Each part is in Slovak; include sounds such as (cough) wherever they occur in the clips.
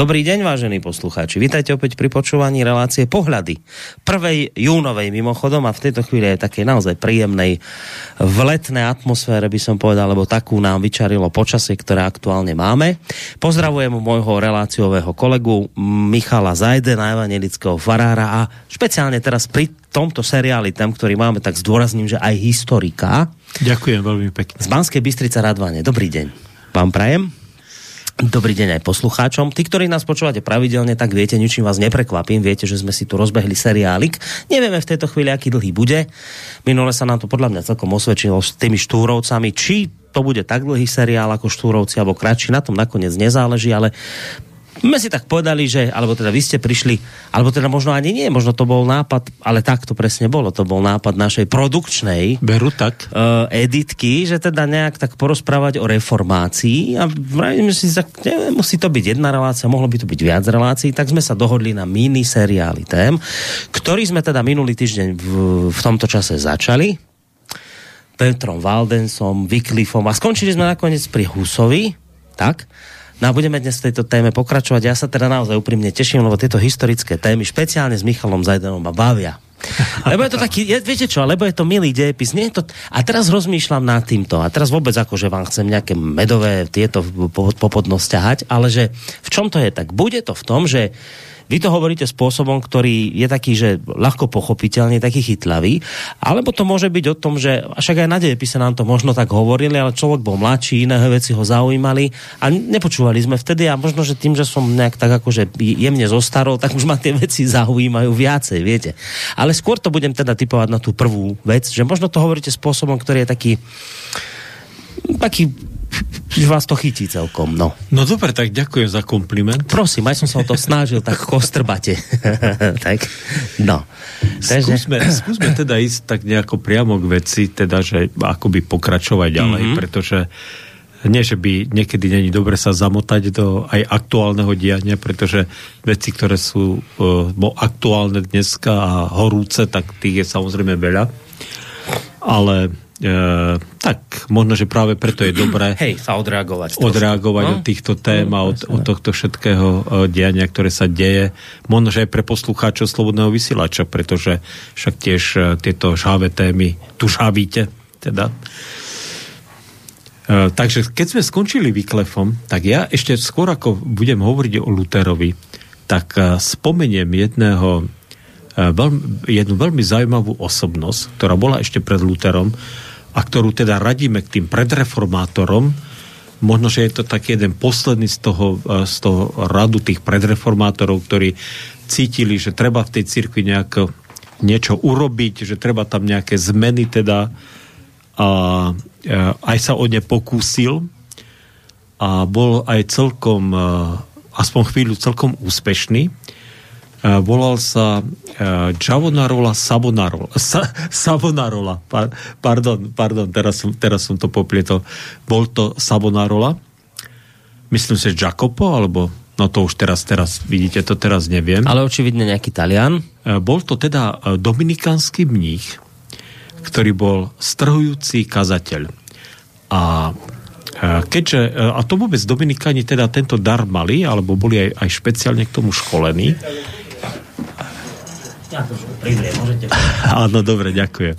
Dobrý deň, vážení poslucháči. Vítajte opäť pri počúvaní relácie Pohľady. Prvej júnovej mimochodom a v tejto chvíli je také naozaj príjemnej v letnej atmosfére by som povedal, lebo takú nám vyčarilo počasie, ktoré aktuálne máme. Pozdravujem môjho reláciového kolegu Michala Zajdena, evangelického farára a špeciálne teraz pri tomto seriáli, tam, ktorý máme, tak zdôrazním, že aj historika. Ďakujem veľmi pekne. Z Banskej Bystrica Radvane. Dobrý deň. Vám prajem. Dobrý deň aj poslucháčom. Tí, ktorí nás počúvate pravidelne, tak viete, ničím vás neprekvapím. Viete, že sme si tu rozbehli seriálik. Nevieme v tejto chvíli, aký dlhý bude. Minule sa nám to podľa mňa celkom osvedčilo s tými štúrovcami. Či to bude tak dlhý seriál ako štúrovci, alebo kratší, na tom nakoniec nezáleží, ale sme si tak povedali, že, alebo teda vy ste prišli, alebo teda možno ani nie, možno to bol nápad, ale tak to presne bolo, to bol nápad našej produkčnej Beru tak. Uh, editky, že teda nejak tak porozprávať o reformácii a vravíme si, tak musí to byť jedna relácia, mohlo by to byť viac relácií, tak sme sa dohodli na mini seriály tém, ktorý sme teda minulý týždeň v, v tomto čase začali, Petrom Valdensom, Wycliffom a skončili sme nakoniec pri Husovi, tak? No a budeme dnes v tejto téme pokračovať. Ja sa teda naozaj úprimne teším, lebo tieto historické témy, špeciálne s Michalom Zajdenom ma bavia. Lebo je to taký, je, viete čo, lebo je to milý dejepis. Nie je to, a teraz rozmýšľam nad týmto. A teraz vôbec ako, že vám chcem nejaké medové tieto popodnosť ťahať, ale že v čom to je tak? Bude to v tom, že vy to hovoríte spôsobom, ktorý je taký, že ľahko pochopiteľný, taký chytlavý, alebo to môže byť o tom, že však aj na dejepise nám to možno tak hovorili, ale človek bol mladší, iné veci ho zaujímali a nepočúvali sme vtedy a možno, že tým, že som nejak tak akože jemne zostarol, tak už ma tie veci zaujímajú viacej, viete. Ale skôr to budem teda typovať na tú prvú vec, že možno to hovoríte spôsobom, ktorý je taký taký že vás to chytí celkom, no. No dobre, tak ďakujem za kompliment. Prosím, aj som sa o to snažil tak kostrbate. (laughs) tak, no. Skúsme, skúsme teda ísť tak nejako priamo k veci, teda, že akoby pokračovať ďalej, mm-hmm. pretože nie, že by niekedy není dobre sa zamotať do aj aktuálneho diania, pretože veci, ktoré sú uh, aktuálne dneska a horúce, tak tých je samozrejme veľa. Ale tak možno, že práve preto je dobré (clears throat) Hej, sa odreagovať. Odreagovať no? od týchto tém a od, od tohto všetkého e, diania, ktoré sa deje. Možno, že aj pre poslucháčov Slobodného vysielača, pretože však tiež e, tieto žhavé témy tu žhavíte. Teda. E, takže keď sme skončili Vyklefom, tak ja ešte skôr ako budem hovoriť o Luterovi, tak e, spomeniem jedného veľmi, jednu veľmi zaujímavú osobnosť, ktorá bola ešte pred Luterom, a ktorú teda radíme k tým predreformátorom, možno, že je to taký jeden posledný z toho, e, z toho radu tých predreformátorov, ktorí cítili, že treba v tej cirkvi nejako niečo urobiť, že treba tam nejaké zmeny teda a e, aj sa o ne pokúsil a bol aj celkom e, aspoň chvíľu celkom úspešný volal sa Javonarola Sabonarola. Sa, Sabonarola. Pa, pardon, pardon, teraz som, teraz som to poplietol. Bol to Sabonarola. Myslím si, Jacopo, alebo no to už teraz, teraz, vidíte, to teraz neviem. Ale očividne nejaký Talian. Bol to teda dominikánsky mních, ktorý bol strhujúci kazateľ. A keďže, a to vôbec Dominikáni teda tento dar mali, alebo boli aj, aj špeciálne k tomu školení, ja to môžete. Áno, dobre, ďakujem.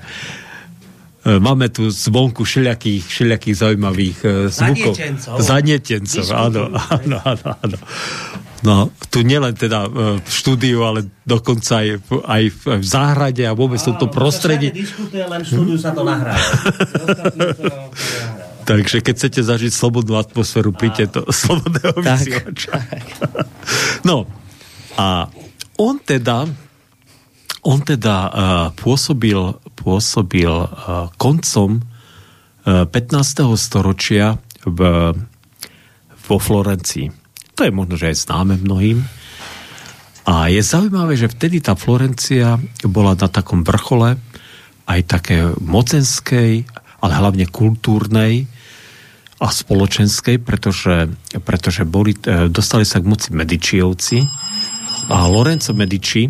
E, máme tu zvonku všelijakých, všelijakých zaujímavých e, zvukov. Zanietencov. Zanietencov, áno, áno, áno, áno. No, tu nielen teda e, v štúdiu, ale dokonca aj, v, aj v záhrade a vôbec v tomto prostredí. Diskutuje, len štúdiu sa to nahrá. (laughs) Takže keď chcete zažiť slobodnú atmosféru, príďte do slobodného vysielača. (laughs) No, a on teda on teda uh, pôsobil, pôsobil uh, koncom uh, 15. storočia v, vo Florencii. To je možno, že aj známe mnohým. A je zaujímavé, že vtedy tá Florencia bola na takom vrchole aj také mocenskej, ale hlavne kultúrnej a spoločenskej, pretože, pretože boli, dostali sa k moci Medičiovci a Lorenzo Medici,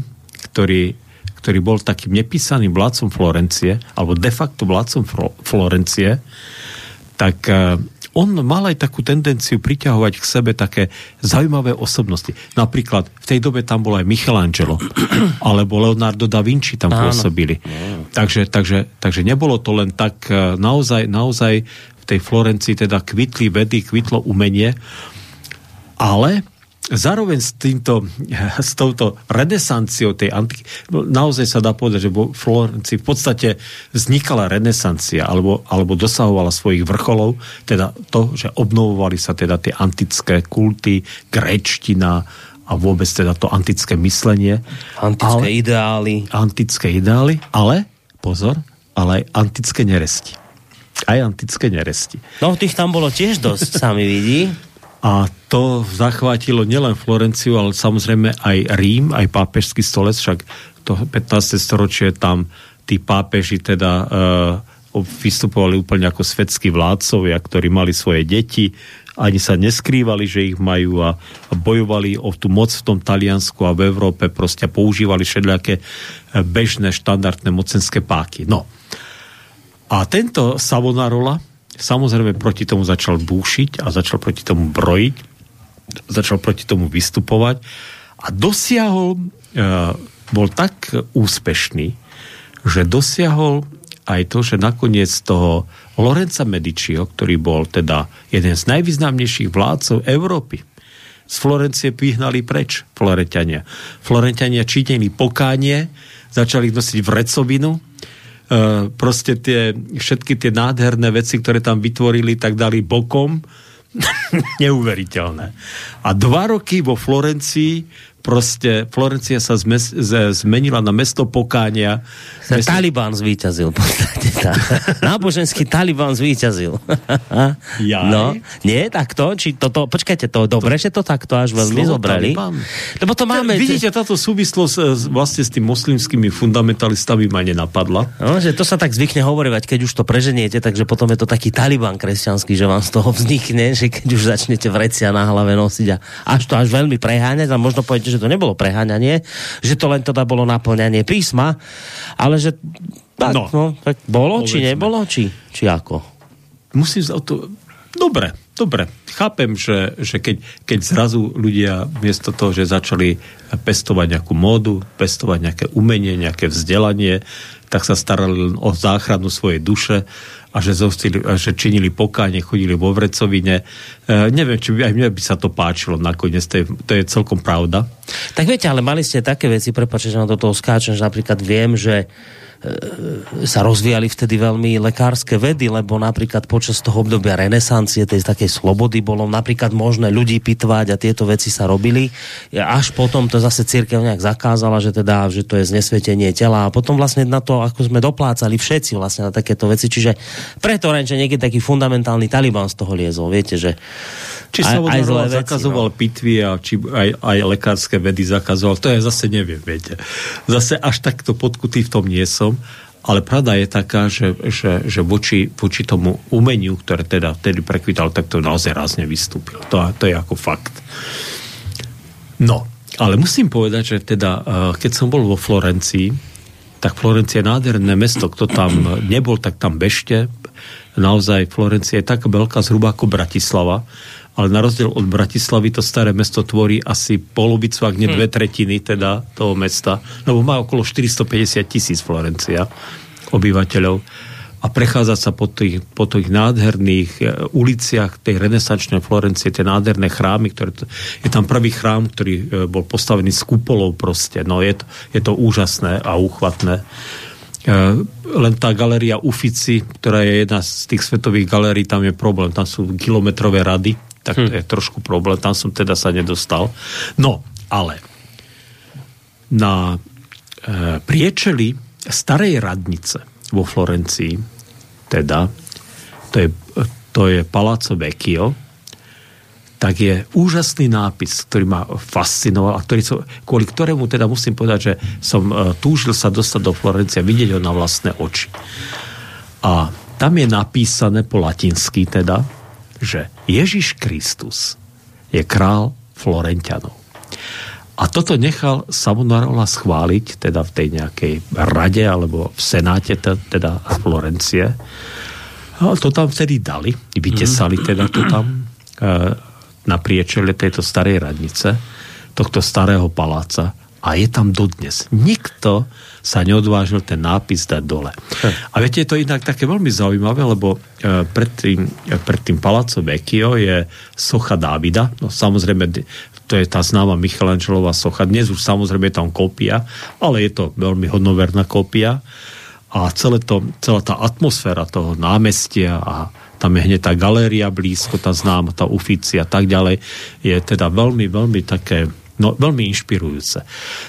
ktorý ktorý bol takým nepísaným vládcom Florencie, alebo de facto vládcom Florencie, tak uh, on mal aj takú tendenciu priťahovať k sebe také zaujímavé osobnosti. Napríklad v tej dobe tam bol aj Michelangelo, (clears throat) alebo Leonardo da Vinci tam pôsobili. Takže, takže, takže nebolo to len tak e, naozaj, naozaj v tej Florencii teda kvitli vedy, kvitlo umenie, ale zároveň s, týmto, (laughs) s touto renesanciou tej antiky, naozaj sa dá povedať, že vo Florencii v podstate vznikala renesancia alebo, alebo dosahovala svojich vrcholov, teda to, že obnovovali sa teda tie antické kulty, gréčtina a vôbec teda to antické myslenie. Antické ale, ideály. Antické ideály, ale pozor, ale aj antické neresti. Aj antické neresti. No, tých tam bolo tiež dosť, sami vidí. (laughs) A to zachvátilo nielen Florenciu, ale samozrejme aj Rím, aj pápežský stolec, však to 15. storočie tam tí pápeži teda uh, vystupovali úplne ako svetskí vládcovia, ktorí mali svoje deti, ani sa neskrývali, že ich majú a, a bojovali o tú moc v tom Taliansku a v Európe, proste používali všetľaké e, bežné štandardné mocenské páky. No. A tento Savonarola, samozrejme proti tomu začal búšiť a začal proti tomu brojiť, začal proti tomu vystupovať a dosiahol, e, bol tak úspešný, že dosiahol aj to, že nakoniec toho Lorenza Medičiho, ktorý bol teda jeden z najvýznamnejších vládcov Európy, z Florencie vyhnali preč Florentania. Florentania činili pokánie, začali nosiť vrecovinu, proste tie, všetky tie nádherné veci, ktoré tam vytvorili, tak dali bokom. (laughs) Neuveriteľné. A dva roky vo Florencii proste Florencia sa zmes, z, zmenila na mesto pokánia. Mesto... Taliban zvíťazil v podstate. Tá. (laughs) Náboženský Taliban zvíťazil. ja. No, nie, tak to, či toto, počkajte, to dobre, to... že to takto až veľmi zobrali. Lebo to máme... Vidíte, táto súvislosť e, vlastne s tým moslimskými fundamentalistami ma nenapadla. No, že to sa tak zvykne hovoriť, keď už to preženiete, takže potom je to taký Taliban kresťanský, že vám z toho vznikne, že keď už začnete vrecia na hlave nosiť a až to až veľmi preháňať a možno poviete, že to nebolo preháňanie, že to len teda bolo naplňanie písma, ale že tak, no, no, tak bolo, či nebolo, či, či ako? Musím o to... Dobre, dobre. Chápem, že, že keď, keď zrazu ľudia miesto toho, že začali pestovať nejakú módu, pestovať nejaké umenie, nejaké vzdelanie, tak sa starali len o záchranu svojej duše a že, zostili, a že činili pokáne, chodili vo vrecovine. E, neviem, či by aj mne by sa to páčilo nakoniec, to je, to je celkom pravda. Tak viete, ale mali ste také veci, prepáčte, že na do toho skáčem, že napríklad viem, že sa rozvíjali vtedy veľmi lekárske vedy, lebo napríklad počas toho obdobia renesancie, tej takej slobody, bolo napríklad možné ľudí pitvať a tieto veci sa robili. Až potom to zase církev nejak zakázala, že teda, že to je znesvetenie tela a potom vlastne na to, ako sme doplácali všetci vlastne na takéto veci. Čiže preto len, že niekedy taký fundamentálny taliban z toho liezol. Viete, že či sa aj, aj zakazoval no. pitvy a či aj, aj lekárske vedy zakazoval, to ja zase neviem, viete. Zase až takto podkutý v tom nie som, ale pravda je taká, že, že, že voči, voči tomu umeniu, ktoré teda vtedy prekvital, tak to naozaj rázne vystúpil. To, to je ako fakt. No, ale musím povedať, že teda, eh, keď som bol vo Florencii, tak Florencia je nádherné mesto, kto tam nebol, tak tam bežte. Naozaj Florencia je tak veľká zhruba ako Bratislava ale na rozdiel od Bratislavy to staré mesto tvorí asi polovicu, ak nie hm. dve tretiny teda toho mesta, lebo má okolo 450 tisíc Florencia obyvateľov. A prechádzať sa po tých, po tých nádherných e, uliciach tej renesančnej Florencie, tie nádherné chrámy, ktoré to, je tam prvý chrám, ktorý e, bol postavený z kupolov proste, no je to, je to úžasné a úchvatné. E, len tá galéria Ufici, ktorá je jedna z tých svetových galérií, tam je problém, tam sú kilometrové rady, tak to hm. je trošku problém, tam som teda sa nedostal. No, ale na e, priečeli starej radnice vo Florencii, teda, to je, to je Palazzo Vecchio, tak je úžasný nápis, ktorý ma fascinoval a ktorý som, kvôli ktorému teda musím povedať, že som e, túžil sa dostať do Florencie a vidieť ho na vlastné oči. A tam je napísané po latinsky teda, že Ježiš Kristus je král Florentianov. A toto nechal Savonarola schváliť, teda v tej nejakej rade alebo v senáte, teda Florencie. A to tam vtedy dali, vytesali mm. teda to tam e, na priečele tejto starej radnice, tohto starého paláca a je tam dodnes. Nikto sa neodvážil ten nápis dať dole. Hm. A viete, je to inak také veľmi zaujímavé, lebo e, pred tým, e, pred tým palácom Vecchio je socha Dávida. No samozrejme, to je tá známa Michelangelová socha. Dnes už samozrejme je tam kópia, ale je to veľmi hodnoverná kópia. A celé to, celá tá atmosféra toho námestia a tam je hneď tá galéria blízko, tá známa, tá Uffizi a tak ďalej, je teda veľmi, veľmi také No, veľmi inšpirujúce.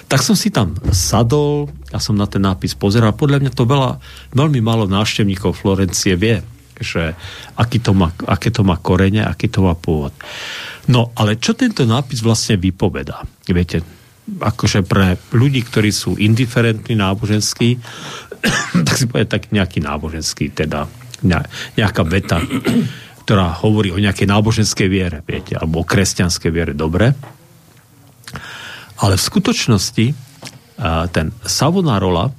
Tak som si tam sadol a som na ten nápis pozeral. Podľa mňa to veľa, veľmi málo návštevníkov Florencie vie, že aký to má, aké to má korene, aký to má pôvod. No, ale čo tento nápis vlastne vypovedá? Viete, akože pre ľudí, ktorí sú indiferentní náboženskí, (coughs) tak si povie tak nejaký náboženský, teda nejaká veta, ktorá hovorí o nejakej náboženskej viere, viete, alebo o kresťanskej viere, dobre. Ale v skutočnosti ten Savonarola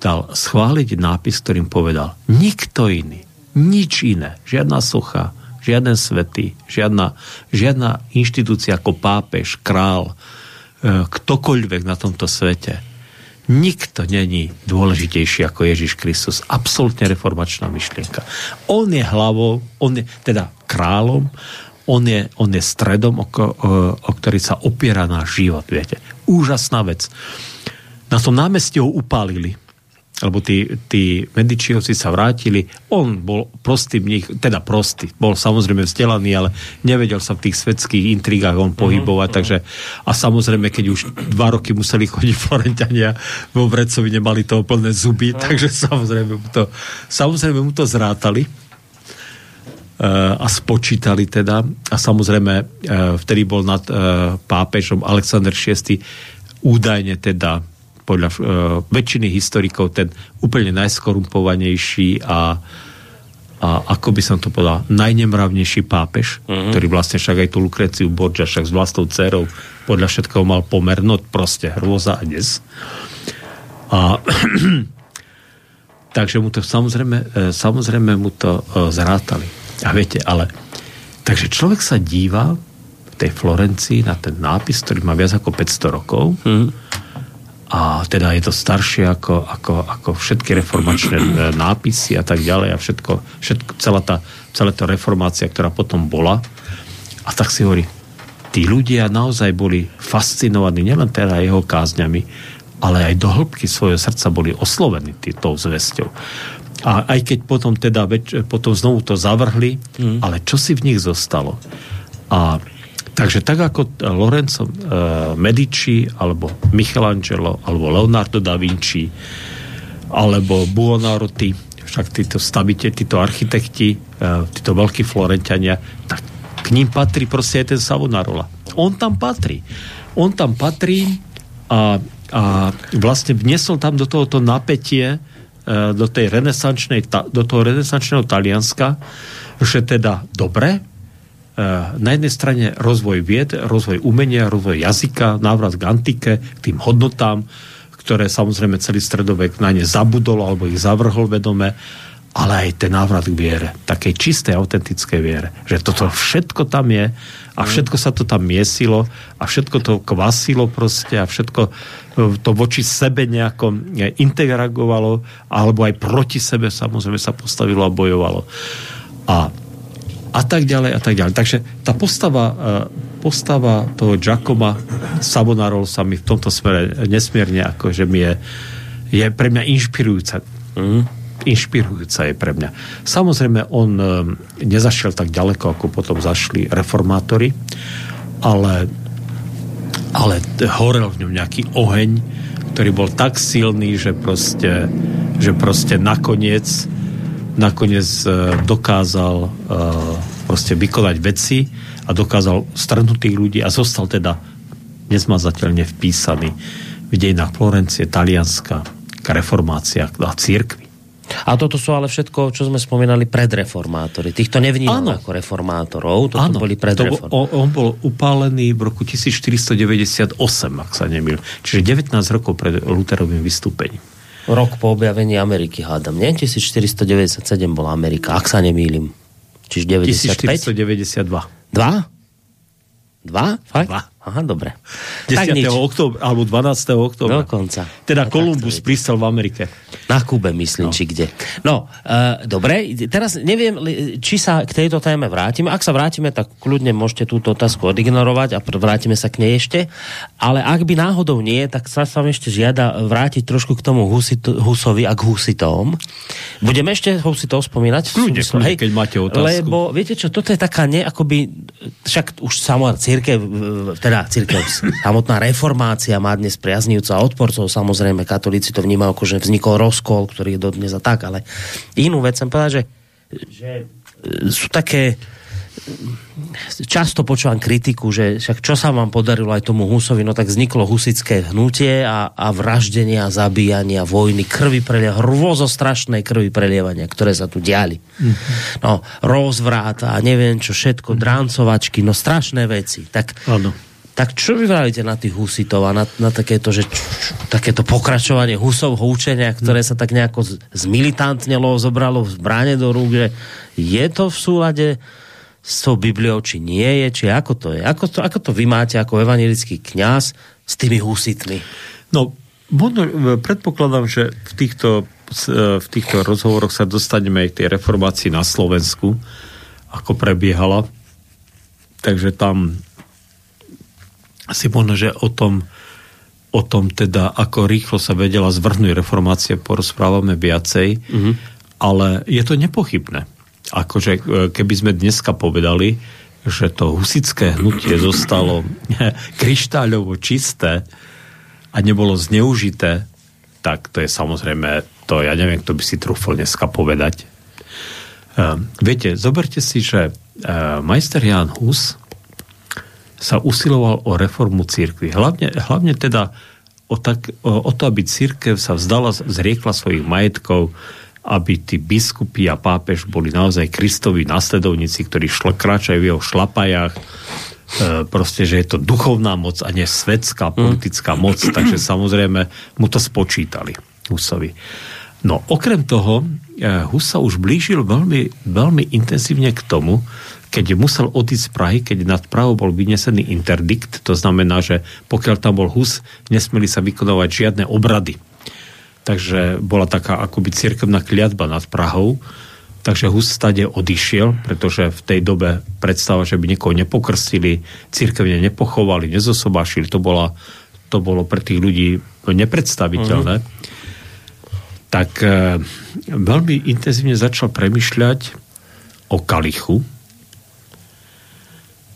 dal schváliť nápis, ktorým povedal nikto iný, nič iné, žiadna socha, žiaden svetý, žiadna, žiadna inštitúcia ako pápež, král, e, ktokoľvek na tomto svete. Nikto není dôležitejší ako Ježiš Kristus. Absolutne reformačná myšlienka. On je hlavou, on je teda kráľom on je, on je stredom, o, o, o ktorý sa opiera náš život, viete. Úžasná vec. Na tom námestí ho upálili, lebo tí, tí Medičiovci sa vrátili, on bol prostý mních, teda prostý, bol samozrejme vzdelaný, ale nevedel sa v tých svetských intrigách on pohybovať, uh-huh. takže a samozrejme, keď už dva roky museli chodiť Florentania, vo Vrecovi nemali toho plné zuby, uh-huh. takže samozrejme mu to, samozrejme mu to zrátali a spočítali teda. A samozrejme, eh, vtedy bol nad eh, pápežom Alexander VI údajne teda podľa väčšiny historikov ten úplne najskorumpovanejší a, a ako by som to povedal, najnemravnejší pápež, uh-huh. ktorý vlastne však aj tú Lukreciu Borgia však s vlastnou dcerou podľa všetkého mal pomernúť proste hrôza a des. A (clears throat) takže mu to samozrejme, samozrejme mu to zrátali. A viete, ale... Takže človek sa díva v tej Florencii na ten nápis, ktorý má viac ako 500 rokov. Mm. A teda je to staršie ako, ako, ako všetky reformačné e, nápisy a tak ďalej a všetko, všetko celá, tá, celá tá reformácia, ktorá potom bola. A tak si hovorí, tí ľudia naozaj boli fascinovaní nielen teda jeho kázňami, ale aj do hĺbky svojho srdca boli oslovení tou zväzťou. A aj keď potom teda več, potom znovu to zavrhli, mm. ale čo si v nich zostalo? A takže tak ako Lorenzo uh, Medici, alebo Michelangelo, alebo Leonardo da Vinci, alebo Buonarroti, však títo stavite, títo architekti, uh, títo veľkí Florentania, tak k ním patrí proste aj ten Savonarola. On tam patrí. On tam patrí a, a vlastne vnesol tam do tohoto napätie E, do, tej renesančnej, do toho renesančného Talianska, že teda dobre, e, na jednej strane rozvoj vied, rozvoj umenia, rozvoj jazyka, návrat k antike, k tým hodnotám, ktoré samozrejme celý stredovek na ne zabudol alebo ich zavrhol vedome, ale aj ten návrat k viere, takej čistej, autentickej viere. Že toto všetko tam je a všetko sa to tam miesilo a všetko to kvasilo proste a všetko to voči sebe nejako interagovalo alebo aj proti sebe samozrejme sa postavilo a bojovalo. A, a tak ďalej a tak ďalej. Takže tá postava, e, postava toho Giacoma Savonarol sa mi v tomto smere nesmierne ako, že mi je, je pre mňa inšpirujúca. Mm inšpirujúca je pre mňa. Samozrejme, on e, nezašiel tak ďaleko, ako potom zašli reformátori, ale, ale horel v ňom nejaký oheň, ktorý bol tak silný, že proste, že proste nakoniec nakoniec e, dokázal e, proste vykonať veci a dokázal strhnúť tých ľudí a zostal teda nezmazateľne vpísaný v dejinách Florencie, Talianska, reformácia a církvy. A toto sú ale všetko, čo sme spomínali, predreformátori. Týchto nevnímal ano. ako reformátorov, toto ano. boli predreformátori. On, on bol upálený v roku 1498, ak sa nemýl. Čiže 19 rokov pred Luterovým vystúpením. Rok po objavení Ameriky, hádam, nie? 1497 bola Amerika, ak sa nemýlim. Čiže 95? 1492. Dva? Dva? Fakt? Dva. Aha, dobre. 10. októbra, alebo 12. októbra. Dokonca. Teda Kolumbus pristal v Amerike. Na Kube, myslím, no. či kde. No, uh, dobre, teraz neviem, či sa k tejto téme vrátime. Ak sa vrátime, tak kľudne môžete túto otázku odignorovať a vrátime sa k nej ešte. Ale ak by náhodou nie, tak sa vám ešte žiada vrátiť trošku k tomu Husit, Husovi a k Husitom. Budeme ešte Husitov spomínať? Kľudne, kľudne, keď máte otázku. Lebo viete čo, toto je taká ne, akoby, však už samotná církev, teda církev, samotná reformácia má dnes priaznivca a odporcov, samozrejme katolíci to vnímajú ako, že vznikol rozkol, ktorý je dodnes a tak, ale inú vec som povedal, že, že sú také často počúvam kritiku, že však čo sa vám podarilo aj tomu Husovi, no tak vzniklo husické hnutie a, a vraždenia, zabíjania, vojny, krvi prelia, hrôzo strašné krvi prelievania, ktoré sa tu diali. Mm-hmm. No, rozvrát a neviem čo všetko, mm-hmm. dráncovačky, no strašné veci. Tak ano tak čo vy vravíte na tých husitov a na, na takéto, že, č, č, takéto pokračovanie husovho učenia, ktoré sa tak nejako zmilitantnelo, zobralo v bráne do rúk, že je to v súlade s tou Bibliou, či nie je, či ako to je? Ako to, ako to vy máte ako evangelický kňaz s tými husitmi? No, možno, predpokladám, že v týchto, v týchto rozhovoroch sa dostaneme aj k tej reformácii na Slovensku, ako prebiehala. Takže tam si možno, že o tom, o tom teda, ako rýchlo sa vedela zvrhnúť reformácia, porozprávame viacej, mm-hmm. ale je to nepochybné. Akože e, keby sme dneska povedali, že to husické hnutie zostalo (laughs) kryštáľovo čisté a nebolo zneužité, tak to je samozrejme, to ja neviem, kto by si trúfol dneska povedať. Uh, viete, zoberte si, že uh, majster Jan Hus sa usiloval o reformu církvy. Hlavne, hlavne teda o, tak, o, o to, aby církev sa vzdala, zriekla svojich majetkov, aby tí biskupy a pápež boli naozaj Kristovi následovníci, ktorí šl, kráčajú v jeho šlapajách, e, proste, že je to duchovná moc a nie svetská mm. politická moc, takže samozrejme mu to spočítali Husovi. No, okrem toho, e, Hus sa už blížil veľmi, veľmi intenzívne k tomu, keď musel odísť z Prahy, keď nad Prahou bol vynesený interdikt, to znamená, že pokiaľ tam bol Hus, nesmeli sa vykonovať žiadne obrady. Takže bola taká akoby cirkevná kliatba nad Prahou, takže Hus stade odišiel, pretože v tej dobe predstava, že by niekoho nepokrstili, církevne nepochovali, nezosobášili, to, bola, to bolo pre tých ľudí nepredstaviteľné. Uh-huh. Tak e, veľmi intenzívne začal premyšľať o kalichu,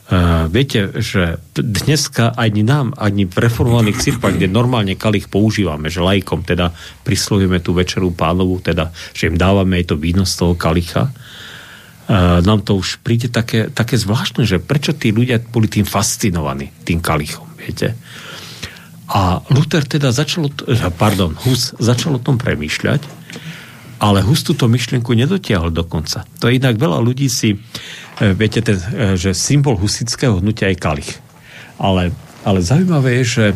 Uh, viete, že dneska ani nám, ani v reformovaných cirkvách, kde normálne kalich používame, že lajkom teda prislovíme tú večeru pánovu, teda, že im dávame aj to víno z toho kalicha, uh, nám to už príde také, také zvláštne, že prečo tí ľudia boli tým fascinovaní, tým kalichom, viete. A Luther teda začal, pardon, Hus začal o tom premýšľať, ale Hus túto myšlienku nedotiahol do. To je inak veľa ľudí si viete, ten, e, že symbol husického hnutia je kalich. Ale, ale zaujímavé je, že,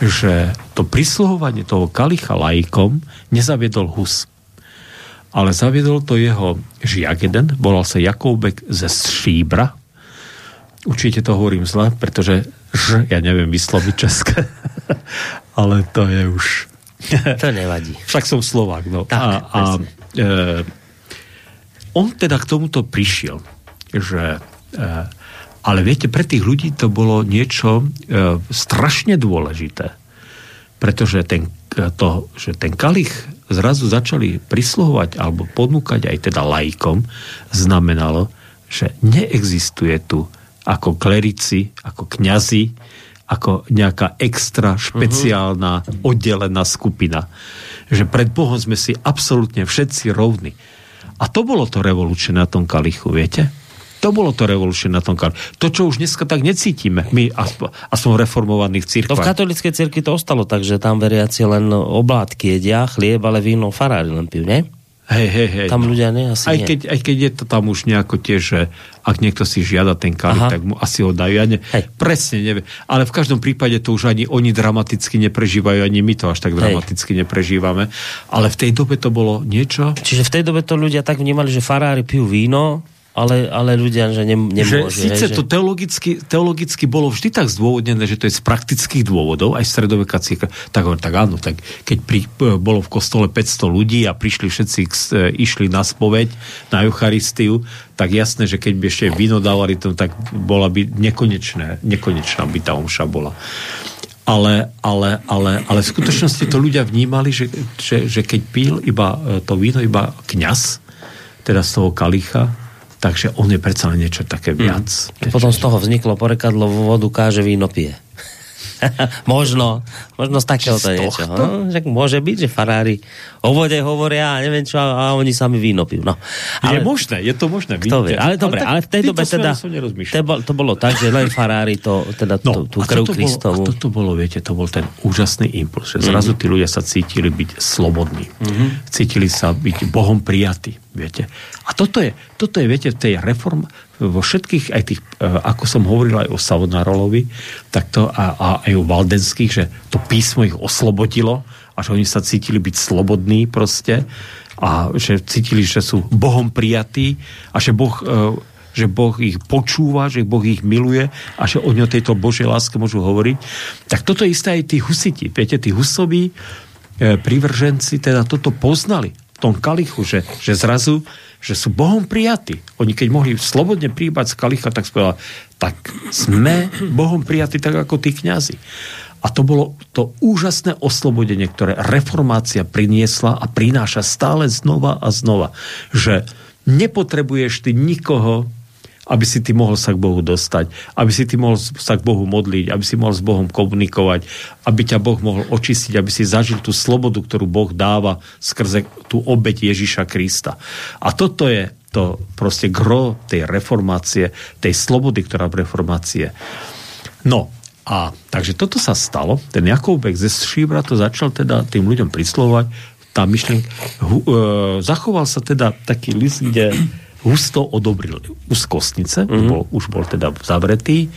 že to prisluhovanie toho kalicha laikom nezaviedol Hus. Ale zaviedol to jeho žiak jeden, volal sa Jakoubek ze Šíbra. Určite to hovorím zle, pretože ž, ja neviem vysloviť české, (laughs) ale to je už... to nevadí. (laughs) Však som Slovák, no. Tak, a, a e, on teda k tomuto prišiel že e, ale viete, pre tých ľudí to bolo niečo e, strašne dôležité. Pretože ten, e, to, že ten kalich zrazu začali prisluhovať alebo ponúkať aj teda lajkom, znamenalo, že neexistuje tu ako klerici, ako kňazi, ako nejaká extra špeciálna uh-huh. oddelená skupina. Že pred Bohom sme si absolútne všetci rovní. A to bolo to revolučné na tom kalichu, viete? To bolo to revolučné na tom kar. To, čo už dneska tak necítime, my aspoň, aspoň reformovaných církvách. To v katolíckej cirkvi to ostalo tak, že tam veriaci len oblátky jedia, chlieb, ale víno farári len pijú, nie? Hej, hej, hej. Tam no. ľudia nie, asi aj nie. keď, aj keď je to tam už nejako tiež, že ak niekto si žiada ten kalich, tak mu asi ho dajú. Ja ne, Hej. presne neviem. Ale v každom prípade to už ani oni dramaticky neprežívajú, ani my to až tak dramaticky neprežívame. Ale v tej dobe to bolo niečo, Čiže v tej dobe to ľudia tak vnímali, že farári pijú víno, ale, ale ľudia, že ne, že nemôžu. síce hej, to že... teologicky, teologicky bolo vždy tak zdôvodnené, že to je z praktických dôvodov, aj stredoveká církev, tak, tak áno, tak keď pri, bolo v kostole 500 ľudí a prišli všetci, k, e, išli na spoveď, na Eucharistiu, tak jasné, že keď by ešte víno dávali, to, tak bola by nekonečné, nekonečná by tá omša bola. Ale, ale, ale, ale v skutočnosti to ľudia vnímali, že, že, že keď pil iba e, to víno, iba kňaz, teda z toho kalicha, takže on je predsa len niečo také viac. A Potom z toho vzniklo porekadlo vo vodu káže víno pije. (laughs) možno, možno z takéhoto Z niečo. tohto? No, však môže byť, že farári o vode hovoria a neviem čo, a oni sami víno pijú. No. Ale... Je možné, je to možné. Kto vie, ale dobre, ale, tak v tej dobe teda, nerozmýšľal. to, bol, to bolo tak, že len farári to, teda No, tú, tú krv Kristovu. A toto bolo, viete, to bol ten úžasný impuls, že zrazu tí ľudia sa cítili byť slobodní. Mhm. Cítili sa byť Bohom prijatí, viete. A toto je, toto je, viete, v tej reform, vo všetkých, aj tých, e, ako som hovoril aj o Savonarolovi, tak to a, a aj o Valdenských, že to písmo ich oslobodilo a že oni sa cítili byť slobodní proste a že cítili, že sú Bohom prijatí a že Boh e, že Boh ich počúva, že Boh ich miluje a že o tejto Božej láske môžu hovoriť. Tak toto isté aj tí husiti. Viete, tí husoví e, privrženci teda toto poznali v tom kalichu, že, že zrazu že sú Bohom prijatí. Oni keď mohli slobodne príjmať z kalicha, tak povedali, tak sme Bohom prijatí tak ako tí kňazi. A to bolo to úžasné oslobodenie, ktoré reformácia priniesla a prináša stále znova a znova. Že nepotrebuješ ty nikoho, aby si ty mohol sa k Bohu dostať, aby si ty mohol sa k Bohu modliť, aby si mohol s Bohom komunikovať, aby ťa Boh mohol očistiť, aby si zažil tú slobodu, ktorú Boh dáva skrze tú obeť Ježiša Krista. A toto je to proste gro tej reformácie, tej slobody, ktorá v reformácie. No, a takže toto sa stalo. Ten Jakobek ze Šíbra to začal teda tým ľuďom prislovať. Tá myšlienka, hu, e, zachoval sa teda taký list, kde husto odobril z kostnice, mm-hmm. bol, už bol teda zavretý,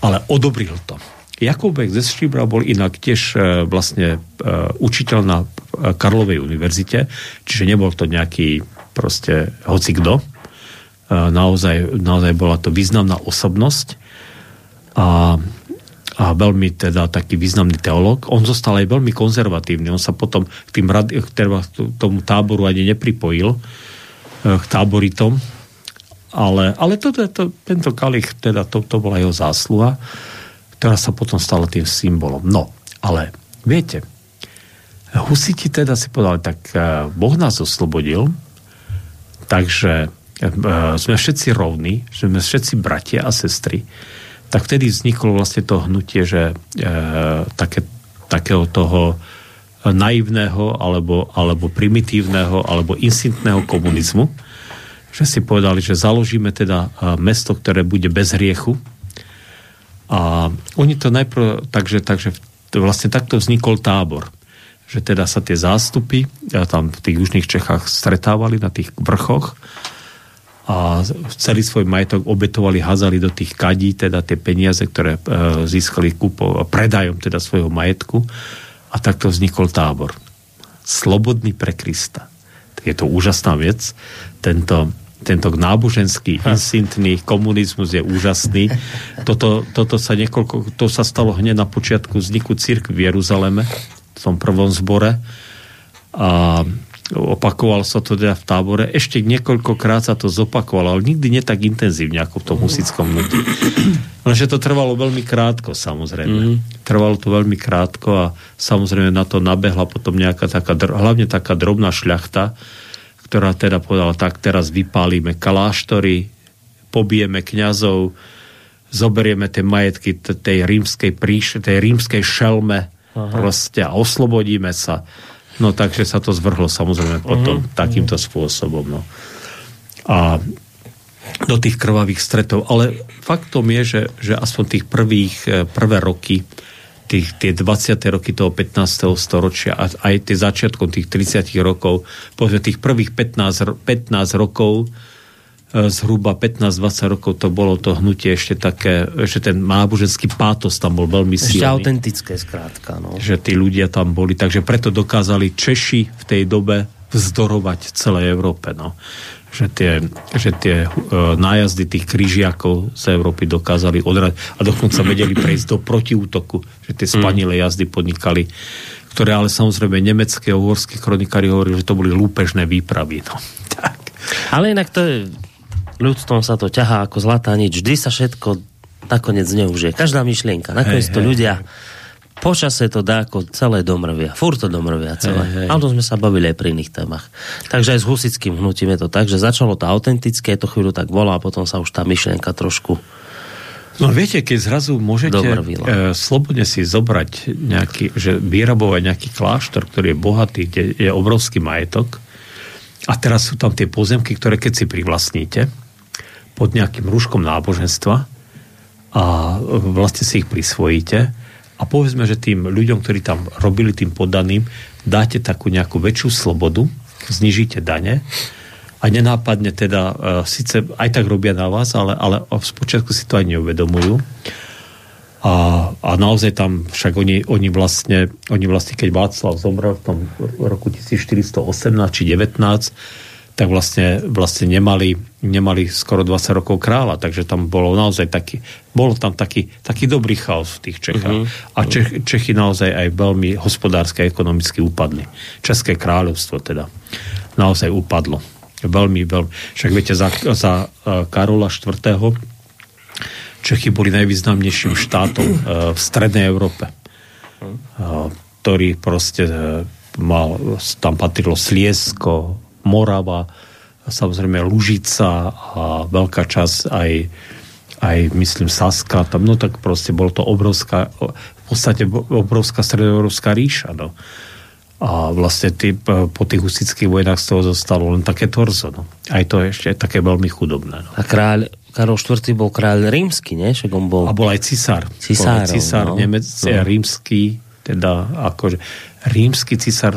ale odobril to. Jakobek ze Štíbra bol inak tiež e, vlastne e, učiteľ na e, Karlovej univerzite, čiže nebol to nejaký proste hocikdo. Naozaj, naozaj bola to významná osobnosť a, a veľmi teda taký významný teológ. On zostal aj veľmi konzervatívny. On sa potom k, tým, k teda tomu táboru ani nepripojil k táboritom. Ale, ale to, to, to, tento kalich, teda to, to bola jeho zásluha, ktorá sa potom stala tým symbolom. No, ale viete, husiti teda si povedali, tak e, Boh nás oslobodil, takže e, sme všetci rovní, že sme všetci bratia a sestry, tak vtedy vzniklo vlastne to hnutie, že e, také, takého toho naivného alebo, alebo primitívneho alebo instintného komunizmu, že si povedali, že založíme teda e, mesto, ktoré bude bez hriechu. A oni to najprv, takže, takže vlastne takto vznikol tábor. Že teda sa tie zástupy a tam v tých južných Čechách stretávali na tých vrchoch a celý svoj majetok obetovali, hazali do tých kadí, teda tie peniaze, ktoré e, získali kúpo, predajom teda svojho majetku a takto vznikol tábor. Slobodný pre Krista. Je to úžasná vec. Tento, tento náboženský, insintný komunizmus je úžasný. Toto, toto sa niekoľko, to sa stalo hneď na počiatku vzniku církvy v Jeruzaleme, v tom prvom zbore. A opakovalo sa to teda v tábore. Ešte niekoľkokrát sa to zopakovalo, ale nikdy nie tak intenzívne ako v tom husickom hnutí. Lenže to trvalo veľmi krátko, samozrejme. Mm. Trvalo to veľmi krátko a samozrejme na to nabehla potom nejaká taká, hlavne taká drobná šľachta, ktorá teda povedala, tak teraz vypálime kaláštory, pobijeme kňazov, zoberieme tie majetky tej rímskej príš, tej rímskej šelme Aha. proste a oslobodíme sa. No takže sa to zvrhlo samozrejme potom uh-huh. takýmto spôsobom. No. A do tých krvavých stretov. Ale faktom je, že, že aspoň tých prvých, prvé roky tých, tie 20. roky toho 15. storočia a aj tie začiatkom tých 30. rokov, povedzme tých prvých 15, 15 rokov, e, zhruba 15-20 rokov to bolo to hnutie ešte také, že ten náboženský pátos tam bol veľmi silný. Ešte autentické skrátka. No. Že tí ľudia tam boli, takže preto dokázali Češi v tej dobe vzdorovať celej Európe. No že tie, že tie uh, nájazdy tých kryžiakov z Európy dokázali odrať a dokonca vedeli prejsť do protiútoku, že tie spanilé mm. jazdy podnikali, ktoré ale samozrejme nemecké a uhorské kronikári hovorili, že to boli lúpežné výpravy. No. (laughs) Tak. Ale inak to je, ľudstvom sa to ťahá ako zlatá nič. Vždy sa všetko nakoniec neužije. Každá myšlienka. Nakoniec hey, to hey, ľudia počase to dá ako celé domrvia. Fúr to domrvia celé. Hey, hey. Ale to sme sa bavili aj pri iných témach. Takže aj s husickým hnutím je to tak, že začalo to autentické, to chvíľu tak bolo a potom sa už tá myšlienka trošku No viete, keď zrazu môžete e, slobodne si zobrať nejaký, že vyrabovať nejaký kláštor, ktorý je bohatý, kde je obrovský majetok a teraz sú tam tie pozemky, ktoré keď si privlastníte pod nejakým rúškom náboženstva a vlastne si ich prisvojíte, a povedzme, že tým ľuďom, ktorí tam robili tým podaným, dáte takú nejakú väčšiu slobodu, znižíte dane a nenápadne teda, uh, síce aj tak robia na vás, ale, ale spočiatku si to aj neuvedomujú. A, a naozaj tam však oni, oni, vlastne, oni vlastne, keď Václav zomrel v tom roku 1418 či 19, tak vlastne, vlastne nemali, nemali skoro 20 rokov kráľa, takže tam bolo naozaj taký, bolo tam taký, taký dobrý chaos v tých Čechách. Uh-huh. A Čech, Čechy naozaj aj veľmi hospodársky a ekonomicky upadli. České kráľovstvo teda naozaj upadlo. Veľmi, veľmi. Však viete, za, za uh, Karola IV. Čechy boli najvýznamnejším štátom uh, v strednej Európe. Uh, ktorý proste mal, tam patrilo Sliesko, Morava, samozrejme Lužica a veľká časť aj, aj myslím Saska, tam, no tak proste bolo to obrovská, v podstate obrovská stredoeurópska ríša, no. A vlastne tý, po tých husických vojnách z toho zostalo len také torzo, no. Aj to je ešte také veľmi chudobné, no. A kráľ Karol IV. bol kráľ rímsky, nie? Však on bol... A bol aj cisár. Cisár, cisár no. nemecký, no. rímsky, teda akože rímsky cisár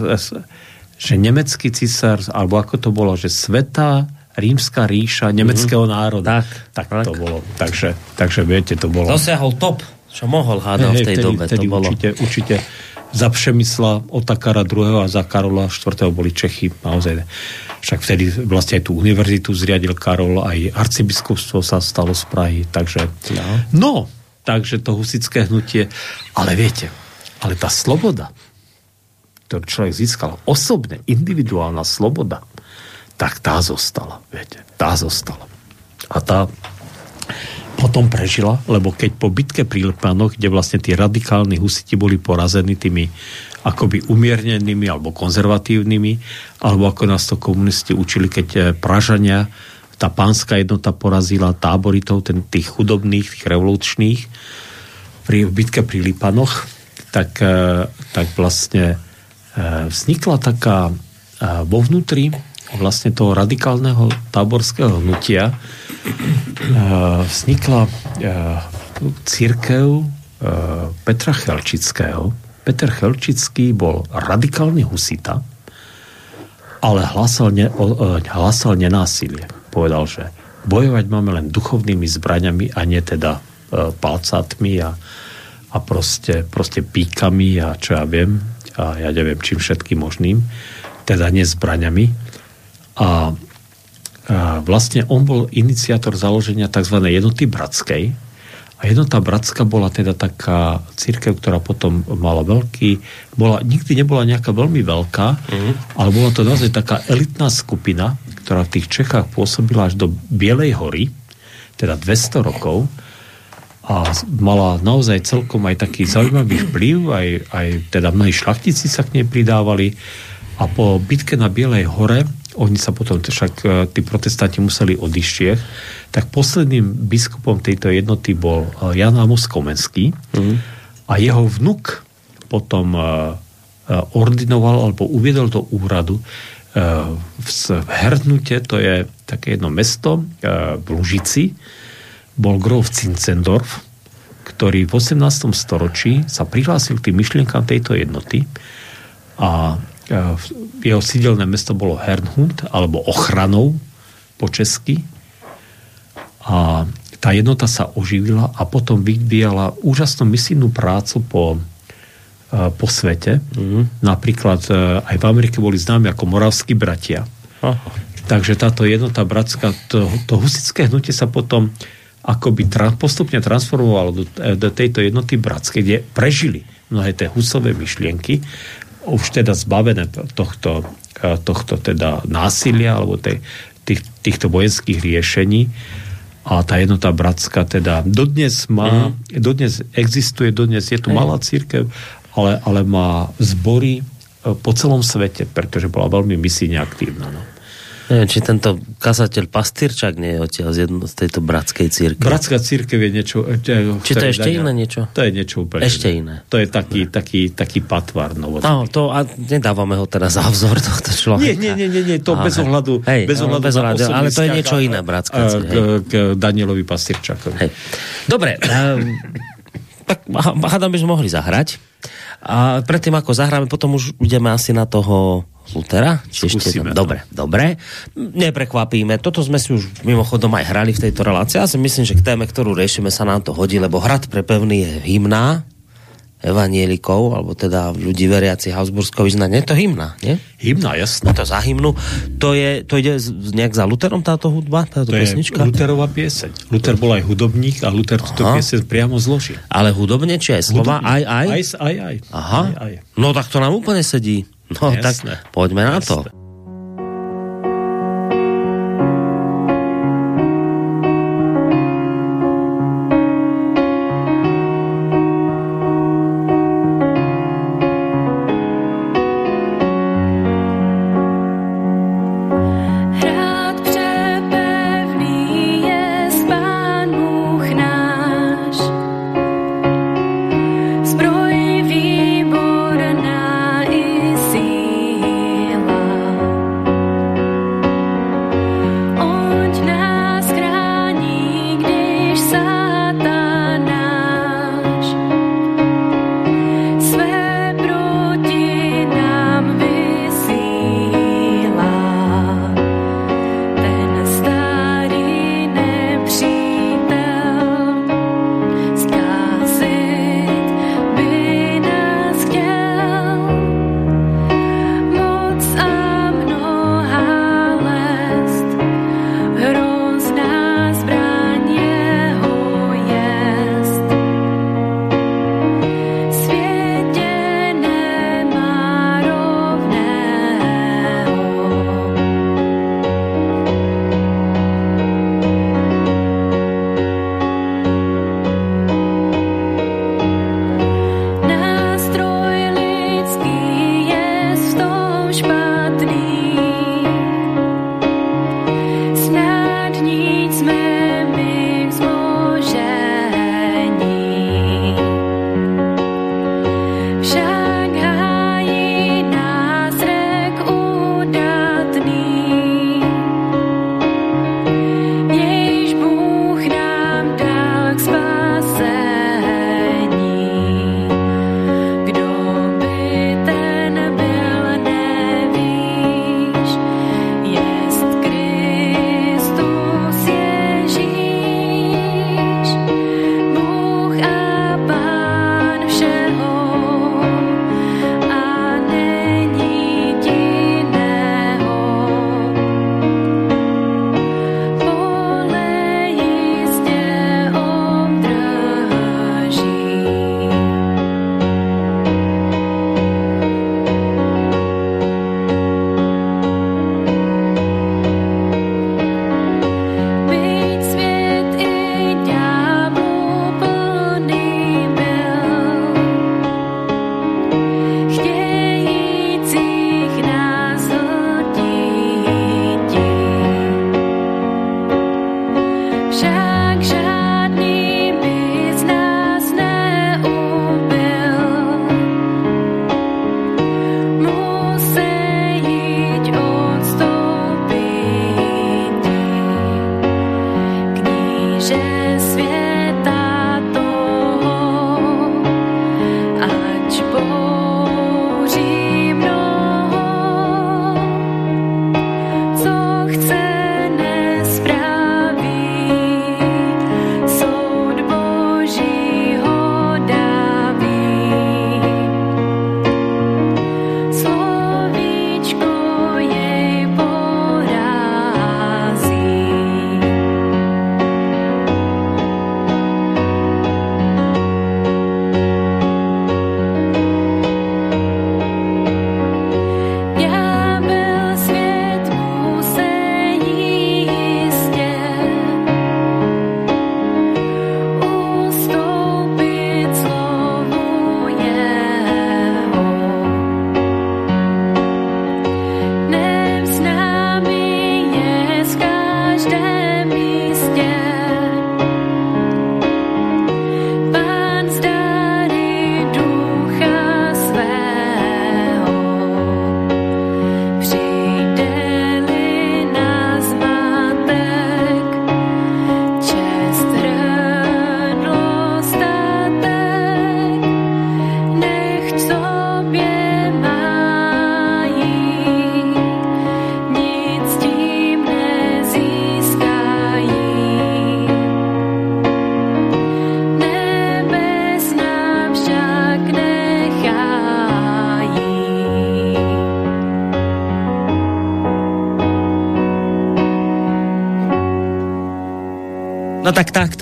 že nemecký cisár, alebo ako to bolo, že sveta rímska ríša nemeckého mm-hmm. národa. Tak, tak, tak. to bolo. Takže, takže viete, to bolo... Dosiahol top, čo mohol hádať v tej vtedy, dobe. Vtedy to bolo. Určite, určite za Přemysla Otakara II. a za Karola IV. boli Čechy naozaj. Však vtedy vlastne aj tú univerzitu zriadil Karol, aj arcibiskupstvo sa stalo z Prahy, takže no. no, takže to husické hnutie, ale viete, ale tá sloboda, ktorú človek získal osobne, individuálna sloboda, tak tá zostala, viete, tá zostala. A tá potom prežila, lebo keď po bitke pri Lpanoch, kde vlastne tí radikálni husiti boli porazení tými akoby umiernenými alebo konzervatívnymi, alebo ako nás to komunisti učili, keď eh, Pražania, tá pánska jednota porazila táboritov, ten, tých chudobných, tých revolučných, pri bitke pri Lipanoch, tak, eh, tak vlastne vznikla taká eh, vo vnútri vlastne toho radikálneho táborského hnutia eh, vznikla církev Petra Chelčického. Peter Chelčický bol radikálny husita, ale hlasal, ne, hlasal nenásilie. Povedal, že bojovať máme len duchovnými zbraňami a nie teda palcátmi a, a proste, proste píkami a čo ja viem, a ja neviem čím všetkým možným, teda nezbraňami. A, a vlastne on bol iniciátor založenia tzv. jednoty bratskej. A jednota bratská bola teda taká církev, ktorá potom mala veľký, bola, nikdy nebola nejaká veľmi veľká, mm. ale bola to naozaj taká elitná skupina, ktorá v tých Čechách pôsobila až do Bielej hory, teda 200 rokov a mala naozaj celkom aj taký zaujímavý vplyv, aj, aj teda mnohí šlachtici sa k nej pridávali. A po bitke na Bielej hore, oni sa potom, však e, tí protestanti museli odišť tak posledným biskupom tejto jednoty bol e, Jan Amos Komenský. Mm. a jeho vnuk potom e, ordinoval alebo uviedol do úradu v Hernute, to je také jedno mesto v Lužici, bol grof Cincendorf ktorý v 18. storočí sa prihlásil k tým myšlienkám tejto jednoty a jeho sídelné mesto bolo Hernhund, alebo ochranou po česky. A tá jednota sa oživila a potom vyvíjala úžasnú misijnú prácu po, po svete. Mm. Napríklad aj v Amerike boli známi ako moravskí bratia. Aha. Takže táto jednota bratská, to, to husické hnutie sa potom akoby tra, postupne transformovalo do, do tejto jednoty bratskej, kde prežili mnohé tie husové myšlienky, už teda zbavené tohto, tohto teda násilia alebo tej, tých, týchto vojenských riešení a tá jednota bratská teda dodnes má, mm. dodnes existuje, dodnes je tu hey. malá církev, ale, ale má zbory e, po celom svete, pretože bola veľmi misijne aktívna. No. Neviem, či tento kazateľ Pastýrčak nie je odtiaľ z, jedno, z tejto bratskej církve. Bratská církev je niečo... Či to je ešte iné niečo? To je niečo úplne Ešte iné. To je taký, taký, taký patvar novotný. No, to, a nedávame ho teraz za vzor tohto človeka. Nie, nie, nie, nie, to a, bez ohľadu, hej, bez ohľadu, bez ohľadu ale to je niečo iné, bratská církev. K, k Danielovi Pastýrčakovi. Hej. Dobre, um, tak hádam by sme mohli zahrať. A predtým, ako zahráme, potom už ideme asi na toho Lutera? Či ešte Dobre, dobre. Neprekvapíme. Toto sme si už mimochodom aj hrali v tejto relácii. Ja si myslím, že k téme, ktorú riešime, sa nám to hodí, lebo hrad pre pevný je hymná evanielikov, alebo teda ľudí veriaci Habsburského vyznania. Je to hymna, nie? Hymna, jasné. To za hymnu. To, je, to ide nejak za Luterom táto hudba, táto to pesnička? je Luterová pieseň. Luther bol aj hudobník a Luther Aha. túto pieseň priamo zložil. Ale hudobne, či aj slova? Hudobník. Aj, aj? Aj, aj, aj. Aha. Aj, aj. No tak to nám úplne sedí. No Jasné. tak poďme na to.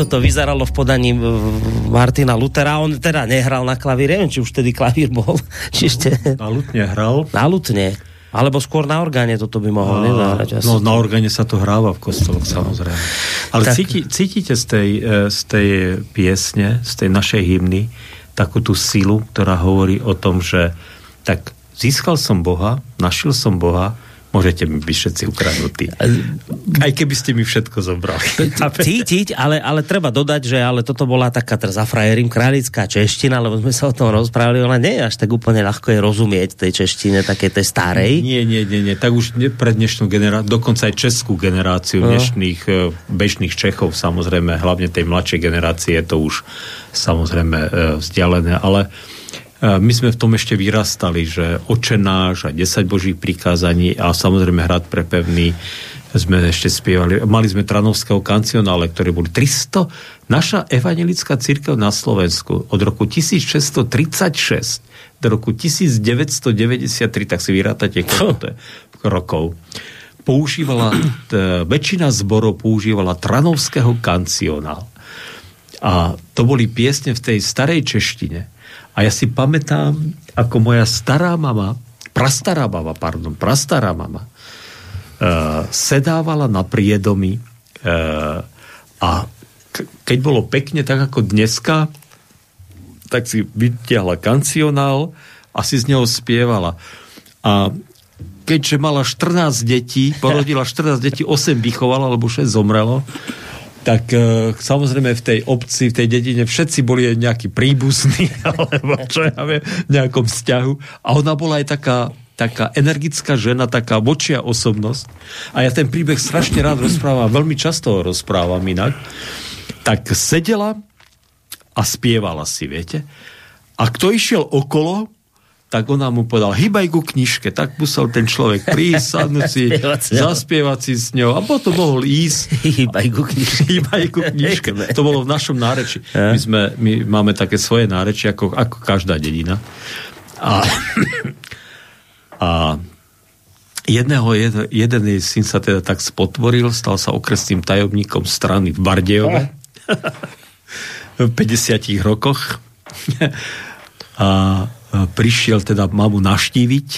Takto to vyzeralo v podaní Martina Lutera. On teda nehral na klavír, neviem, či už tedy klavír bol. (laughs) Či ešte... Na lutne hral. Na lutne. Alebo skôr na orgáne toto by mohol nezahrať. No na orgáne sa to hráva v kostoloch, samozrejme. Ale tak... cíti, cítite z tej, e, z tej piesne, z tej našej hymny, takú tú silu, ktorá hovorí o tom, že tak získal som Boha, našiel som Boha, môžete mi byť všetci ukradnutí. Aj keby ste mi všetko zobrali. (laughs) Cítiť, ale, ale treba dodať, že ale toto bola taká za frajerím králická čeština, lebo sme sa o tom rozprávali, ona nie je až tak úplne ľahko je rozumieť tej češtine, také tej starej. Nie, nie, nie, nie. Tak už pre dnešnú generáciu, dokonca aj českú generáciu no. dnešných e, bežných Čechov, samozrejme, hlavne tej mladšej generácie je to už samozrejme e, vzdialené, ale my sme v tom ešte vyrastali, že očenáš a 10 božích prikázaní a samozrejme hrad prepevný sme ešte spievali. Mali sme Tranovského kancionále, ktoré boli 300. Naša evangelická církev na Slovensku od roku 1636 do roku 1993, tak si vyrátate, koľko to je rokov, používala, t, väčšina zborov používala Tranovského kancionál. A to boli piesne v tej starej češtine a ja si pamätám, ako moja stará mama, prastará mama, pardon, prastará mama, uh, sedávala na priedomi uh, a k- keď bolo pekne, tak ako dneska, tak si vytiahla kancionál a si z neho spievala. A keďže mala 14 detí, porodila 14 detí, 8 vychovala, alebo 6 zomrelo, tak e, samozrejme v tej obci, v tej dedine všetci boli nejakí príbuzní, (laughs) alebo čo ja viem, v nejakom vzťahu. A ona bola aj taká, taká energická žena, taká vočia osobnosť. A ja ten príbeh strašne rád rozprávam, veľmi často ho rozprávam inak. Tak sedela a spievala si, viete. A kto išiel okolo, tak ona mu povedala, hýbaj ku knižke, tak musel ten človek prísť, sadnúť (laughs) si, zaspievať si s ňou a potom mohol ísť. hýbaj ku knižke. hýbaj ku knižke. to bolo v našom náreči. My, sme, my máme také svoje náreči, ako, ako každá dedina. A, a jedného, jed, jeden jej syn sa teda tak spotvoril, stal sa okresným tajomníkom strany v Bardejove (laughs) v 50 rokoch. (laughs) a prišiel teda mamu naštíviť,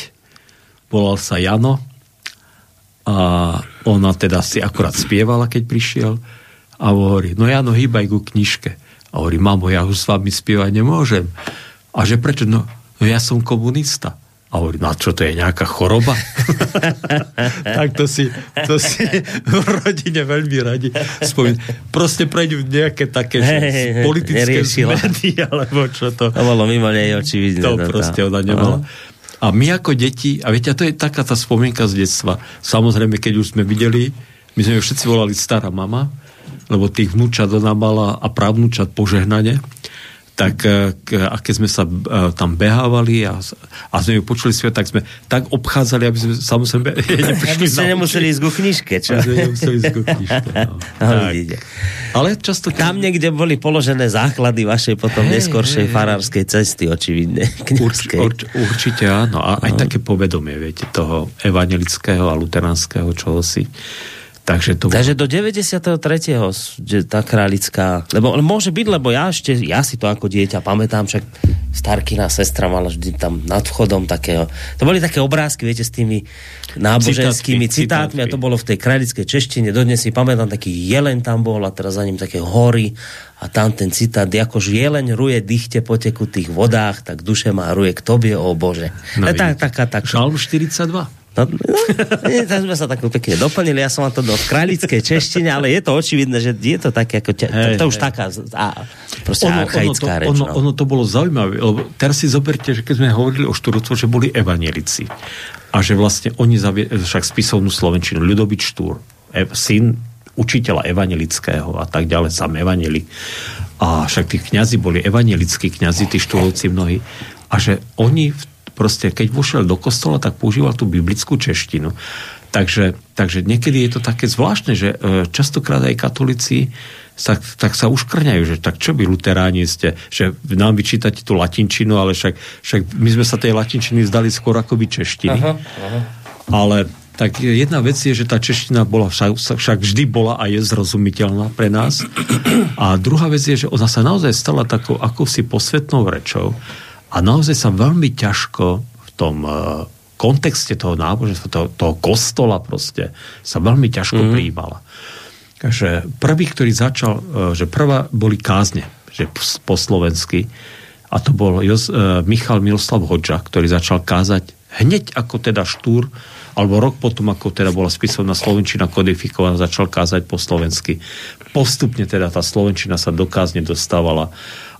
volal sa Jano a ona teda si akurát spievala, keď prišiel a hovorí, no Jano, hýbaj ku knižke. A hovorí, mamo, ja už s vami spievať nemôžem. A že prečo? No, no ja som komunista. A hovorí, no čo to je, nejaká choroba? (laughs) tak to si, to si v rodine veľmi radi spomín. Proste prejdú nejaké také hey, hey, politické zmeny, (laughs) alebo čo to. To bolo mimo nej očividne. To, to proste ona nemala. A my ako deti, a viete, a to je taká tá spomienka z detstva. Samozrejme, keď už sme videli, my sme ju všetci volali stará mama, lebo tých vnúčat ona mala a pravnúčat požehnanie tak e, a keď sme sa e, tam behávali a, a sme ju počuli svet, tak sme tak obchádzali, aby sme samozrejme (laughs) (laughs) neprišli Aby ste nemuseli ísť ku knižke, čo? Aby nemuseli ísť ku (laughs) knižke, no. no Ale často... Tam niekde boli položené základy vašej potom hey, neskoršej hey, farárskej cesty, očividne. Urč, urč, určite áno. A aj no. také povedomie, viete, toho evangelického a luteránskeho čohosi. Takže, to Takže do 93. tá králická, lebo môže byť, lebo ja ešte, ja si to ako dieťa pamätám, však starkina sestra mala vždy tam nad vchodom takého, to boli také obrázky, viete, s tými náboženskými citátmi, citátmi a to bolo v tej králickej češtine, dodnes si pamätám, taký jelen tam bol a teraz za ním také hory a tam ten citát, akož jeleň ruje dychte po tekutých vodách, tak duše má ruje k tobie, o Bože. No, tak, taká, tak, Žalm 42. No, no, tak sme sa tak pekne doplnili, ja som vám to do kralickej češtine, ale je to očividné, že je to také ako, hey, to, to už taká a, proste ono, archaická ono to, reč. Ono, no. ono to bolo zaujímavé, lebo teraz si zoberte, že keď sme hovorili o Štúrcoch, že boli evanielici a že vlastne oni zavie, však spisovnú slovenčinu, Ľudovič Štúr, ev, syn učiteľa evanelického a tak ďalej, sám evaneli. A však tí kňazi boli evanelickí kňazi, tí štúrovci mnohí. A že oni v proste keď vošiel do kostola, tak používal tú biblickú češtinu. Takže, takže niekedy je to také zvláštne, že e, častokrát aj katolíci sa, tak sa uškrňajú, že tak čo by luteráni ste, že nám vyčítate tú latinčinu, ale však, však my sme sa tej latinčiny zdali skôr ako by češtiny. Aha, aha. Ale tak jedna vec je, že tá čeština bola však, však vždy bola a je zrozumiteľná pre nás. A druhá vec je, že ona sa naozaj stala takou akousi posvetnou rečou a naozaj sa veľmi ťažko v tom uh, kontexte toho náboženstva, toho, toho kostola proste, sa veľmi ťažko mm. prijímala. Takže prvý, ktorý začal, uh, že prvá boli kázne, že po slovensky, a to bol Jos, uh, Michal Miroslav Hodža, ktorý začal kázať hneď ako teda Štúr, alebo rok potom, ako teda bola spisovná Slovenčina kodifikovaná, začal kázať po slovensky. Postupne teda tá Slovenčina sa dokázne dostávala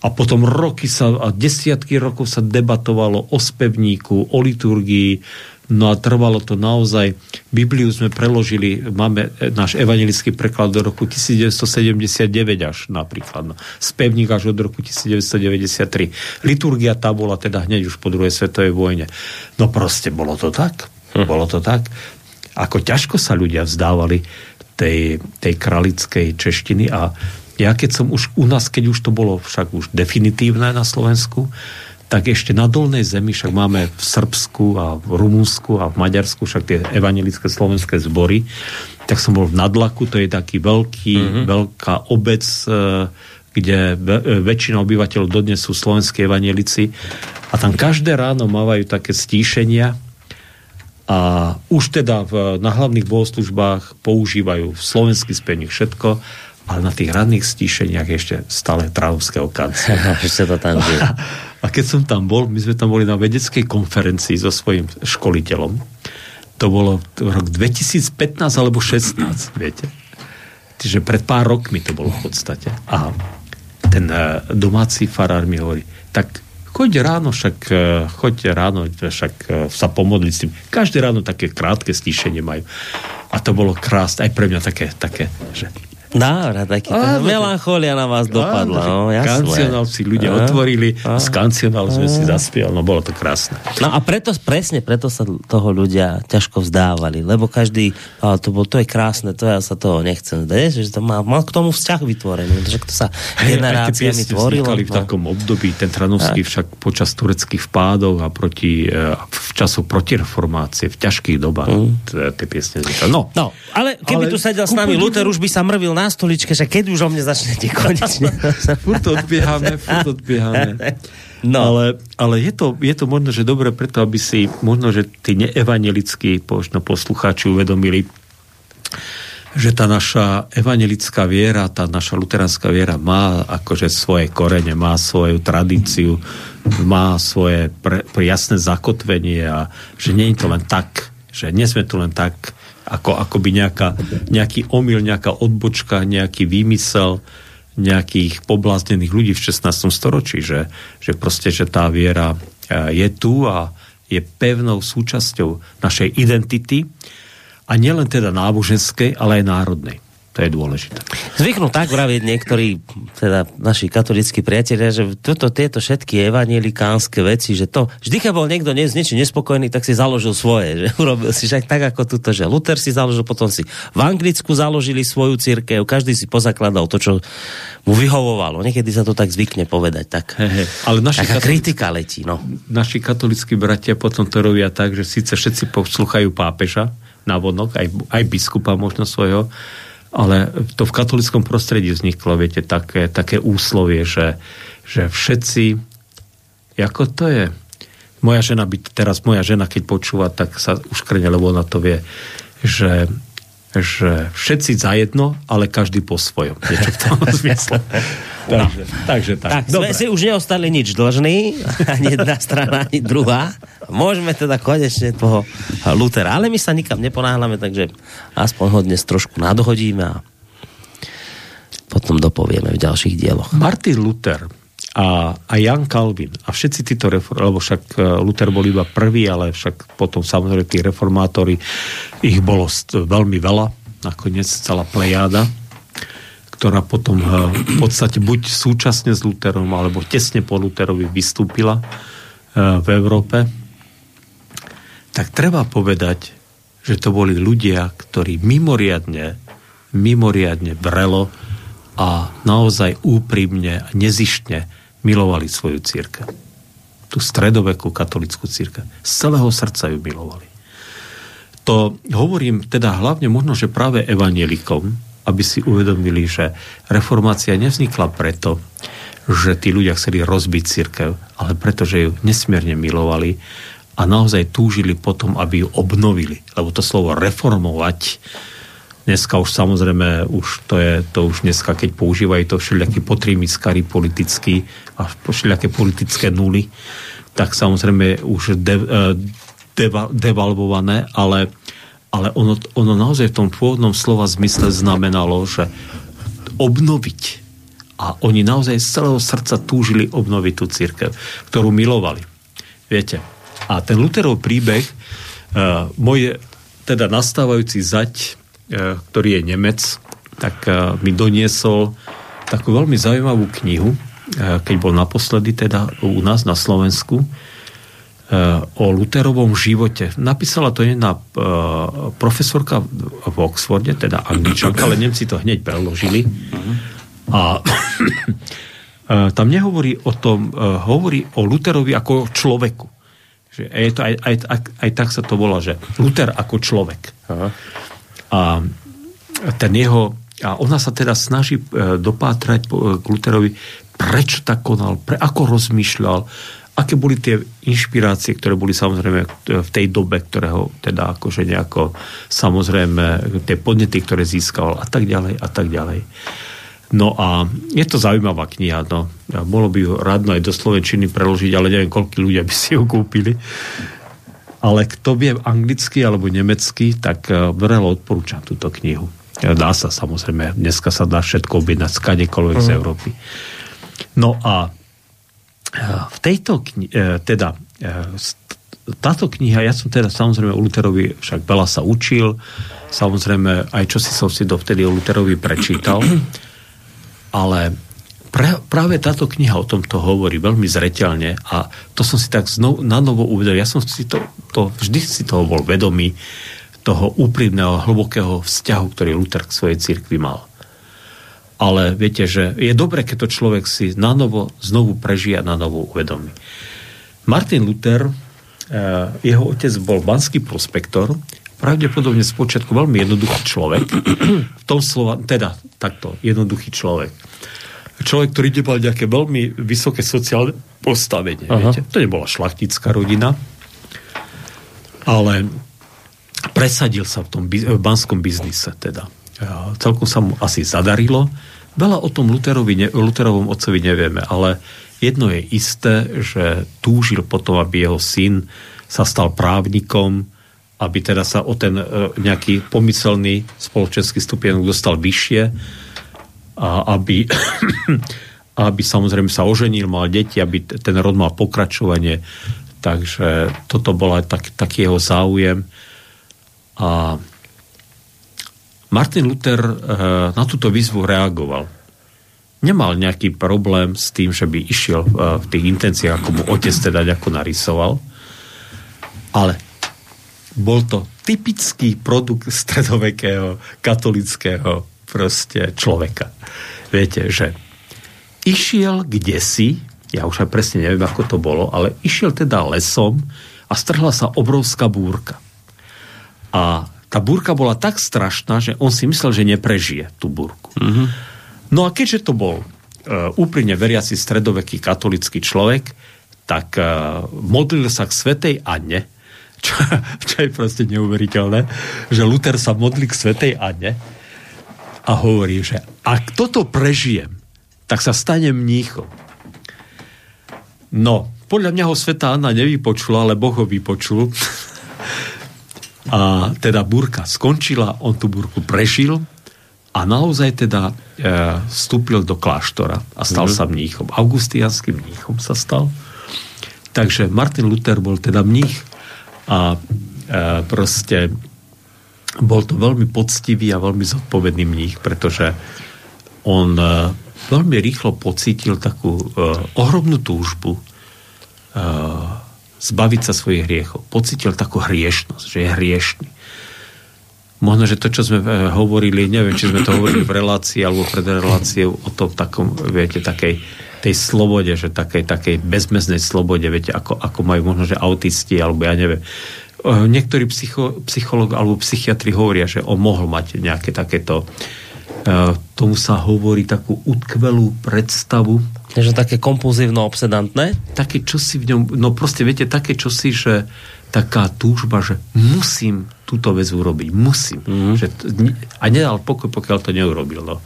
a potom roky sa, a desiatky rokov sa debatovalo o spevníku, o liturgii, No a trvalo to naozaj. Bibliu sme preložili, máme náš evangelický preklad do roku 1979 až napríklad. No. Spevník až od roku 1993. Liturgia tá bola teda hneď už po druhej svetovej vojne. No proste bolo to tak. Hm. Bolo to tak. Ako ťažko sa ľudia vzdávali tej, tej kralickej češtiny a ja keď som už u nás, keď už to bolo však už definitívne na Slovensku, tak ešte na dolnej zemi, však máme v Srbsku a v Rumunsku a v Maďarsku však tie evangelické slovenské zbory, tak som bol v Nadlaku, to je taký veľký, mm-hmm. veľká obec, e, kde e, väčšina obyvateľov dodnes sú slovenskí evangelici a tam každé ráno mávajú také stíšenia a už teda v, na hlavných bohoslužbách používajú slovenský spevník všetko ale na tých radných stíšeniach ešte stále trávovského kancela. (laughs) Ešte to tam a, a keď som tam bol, my sme tam boli na vedeckej konferencii so svojím školiteľom. To bolo rok 2015 alebo 16, viete. Čiže pred pár rokmi to bolo v podstate. A ten uh, domáci farár mi hovorí, tak choď ráno, však uh, choď ráno, však uh, sa pomodliť s tým. Každé ráno také krátke stíšenie majú. A to bolo krásne, aj pre mňa také, také že Návrat, taký áno, melancholia na vás dopadla. Áno, no, kancionál si ľudia á, otvorili, á, z kancionálu sme si zaspievali, no bolo to krásne. No a preto, presne preto sa toho ľudia ťažko vzdávali, lebo každý, ale to, bol, to je krásne, to ja sa toho nechcem zdať, že to má, má k tomu vzťah vytvorený, že to sa hey, generáciami tvorilo. v no. takom období, ten Tranovský však počas tureckých vpádov a proti, e, v času protireformácie, v ťažkých dobách mm. tie piesne vznikali. No. no, ale keby ale tu sedel s nami Luther, už by sa mrvil na na stoličke, že keď už o mne začnete konečne. (laughs) furt odbiehame, furt odbiehame. No. Ale, ale je, to, je to možno, že dobre preto, aby si možno, že tí neevangelickí možno poslucháči uvedomili, že tá naša evangelická viera, tá naša luteránska viera má akože svoje korene, má svoju tradíciu, má svoje pre, pre jasné zakotvenie a že nie je to len tak, že nie sme tu len tak ako, ako by nejaká, nejaký omyl, nejaká odbočka, nejaký výmysel nejakých pobláznených ľudí v 16. storočí, že, že proste, že tá viera e, je tu a je pevnou súčasťou našej identity a nielen teda náboženskej, ale aj národnej. To je dôležité. Zvyknú tak vraviť niektorí, teda naši katolíckí priatelia, že toto, tieto všetky evanielikánske veci, že to, vždy, keď bol niekto nie, s niečím nespokojný, tak si založil svoje. Že (laughs) urobil si však tak, ako tuto, že Luther si založil, potom si v Anglicku založili svoju církev, každý si pozakladal to, čo mu vyhovovalo. Niekedy sa to tak zvykne povedať. Tak, he, he. Ale naši taká kritika letí. No. Naši katolíckí bratia potom to robia tak, že síce všetci posluchajú pápeža, na vonok, aj, aj biskupa možno svojho, ale to v katolickom prostredí vzniklo, viete, také, také úslovie, že, že všetci, ako to je, moja žena by, teraz moja žena, keď počúva, tak sa uškrne, lebo ona to vie, že že všetci zajedno, ale každý po svojom. Niečo v tom (laughs) zmysle. No. Takže, takže tak. Tak, Dobre. sme si už neostali nič dlžní, ani jedna strana, ani druhá. Môžeme teda konečne toho Lutera. Ale my sa nikam neponáhľame, takže aspoň ho dnes trošku nadhodíme a potom dopovieme v ďalších dieloch. Martin Luther a, a Jan Calvin a všetci títo lebo však e, Luther bol iba prvý, ale však potom samozrejme tí reformátori, ich bolo veľmi veľa, nakoniec celá plejáda ktorá potom eh, v podstate buď súčasne s Luterom, alebo tesne po Luterovi vystúpila eh, v Európe, tak treba povedať, že to boli ľudia, ktorí mimoriadne, mimoriadne vrelo a naozaj úprimne a nezištne milovali svoju církev. Tú stredovekú katolickú církev. Z celého srdca ju milovali. to hovorím teda hlavne možno, že práve evanielikom, aby si uvedomili, že reformácia nevznikla preto, že tí ľudia chceli rozbiť církev, ale preto, že ju nesmierne milovali a naozaj túžili potom, aby ju obnovili. Lebo to slovo reformovať, dneska už samozrejme, už to je to už dneska, keď používajú to všelijakí potrimiskari politickí a všelijaké politické nuly, tak samozrejme už de, e, deva, devalvované, ale, ale ono, ono naozaj v tom pôvodnom slova zmysle znamenalo, že obnoviť. A oni naozaj z celého srdca túžili obnoviť tú církev, ktorú milovali. Viete? A ten Luterov príbeh, uh, môj teda nastávajúci zať, ktorý je Nemec, tak uh, mi doniesol takú veľmi zaujímavú knihu, keď bol naposledy teda u nás na Slovensku, o Luterovom živote. Napísala to jedna profesorka v Oxforde, teda angličanka, ale Nemci to hneď preložili. A (coughs) tam nehovorí o tom, hovorí o Luterovi ako človeku. Že je to aj, aj, aj, aj tak sa to volá, že Luther ako človek. Aha. A ten jeho a ona sa teda snaží dopátrať k Luterovi prečo tak konal, pre, ako rozmýšľal, aké boli tie inšpirácie, ktoré boli samozrejme v tej dobe, ktorého teda akože nejako samozrejme tie podnety, ktoré získal a tak ďalej a tak ďalej. No a je to zaujímavá kniha, no. Bolo by ju radno aj do Slovenčiny preložiť, ale neviem, koľko ľudia by si ju kúpili. Ale kto vie anglicky alebo nemecky, tak eh, vrelo odporúčam túto knihu. Dá sa samozrejme, dneska sa dá všetko objednať skadekoľvek mm. z Európy. No a e, v tejto kni- e, teda e, táto kniha, ja som teda samozrejme u Luterovi však veľa sa učil, samozrejme aj čo si som si dovtedy o Luterovi prečítal, ale pra, práve táto kniha o tomto hovorí veľmi zreteľne a to som si tak znov, na novo uvedel. Ja som si to, to, vždy si toho bol vedomý, toho úprimného, hlbokého vzťahu, ktorý Luther k svojej cirkvi mal ale viete, že je dobre, keď to človek si na novo, znovu prežije a na novo uvedomí. Martin Luther, eh, jeho otec bol banský prospektor, pravdepodobne spočiatku veľmi jednoduchý človek, v tom slova, teda takto, jednoduchý človek. Človek, ktorý nemal nejaké veľmi vysoké sociálne postavenie. Viete? To nebola šlachtická rodina, ale presadil sa v tom v banskom biznise teda. Celkom sa mu asi zadarilo Veľa o tom Luterovi, Luterovom otcovi nevieme, ale jedno je isté, že túžil potom, aby jeho syn sa stal právnikom, aby teda sa o ten e, nejaký pomyselný spoločenský stupienok dostal vyššie a aby, (coughs) aby samozrejme sa oženil, mal deti, aby ten rod mal pokračovanie. Takže toto bol aj tak, taký jeho záujem. A Martin Luther eh, na túto výzvu reagoval. Nemal nejaký problém s tým, že by išiel eh, v tých intenciách, ako mu otec teda ako narysoval, ale bol to typický produkt (laughs) stredovekého katolického proste človeka. Viete, že išiel kde si, ja už aj presne neviem, ako to bolo, ale išiel teda lesom a strhla sa obrovská búrka. A tá búrka bola tak strašná, že on si myslel, že neprežije tú búrku. Mm-hmm. No a keďže to bol uh, úprimne veriaci stredoveký katolický človek, tak uh, modlil sa k Svetej Anne, čo, čo je proste neuveriteľné, že Luther sa modlí k Svetej Anne a hovorí, že ak toto prežijem, tak sa stane mníchom. No, podľa mňa ho Sveta Anna nevypočula, ale Boh ho vypočul. A teda burka skončila, on tú burku prežil a naozaj teda e, vstúpil do kláštora a stal mm. sa mníchom. Augustianským mníchom sa stal. Takže Martin Luther bol teda mních a e, proste bol to veľmi poctivý a veľmi zodpovedný mních, pretože on e, veľmi rýchlo pocítil takú e, ohromnú túžbu e, zbaviť sa svojich hriechov. Pocitil takú hriešnosť, že je hriešný. Možno, že to, čo sme eh, hovorili, neviem, či sme to hovorili v relácii alebo pred reláciou o tom takom, viete, takej tej slobode, že takej, takej bezmeznej slobode, viete, ako, ako majú možno, že autisti, alebo ja neviem, niektorí psycho, psychológ alebo psychiatri hovoria, že on mohol mať nejaké takéto tomu sa hovorí takú utkvelú predstavu. Takže také kompulzívno obsedantné? Také čosi v ňom, no proste viete, také čosi, že taká túžba, že musím túto vec urobiť, musím. Mm. Že, a nedal pokoj, pokiaľ to neurobil. No.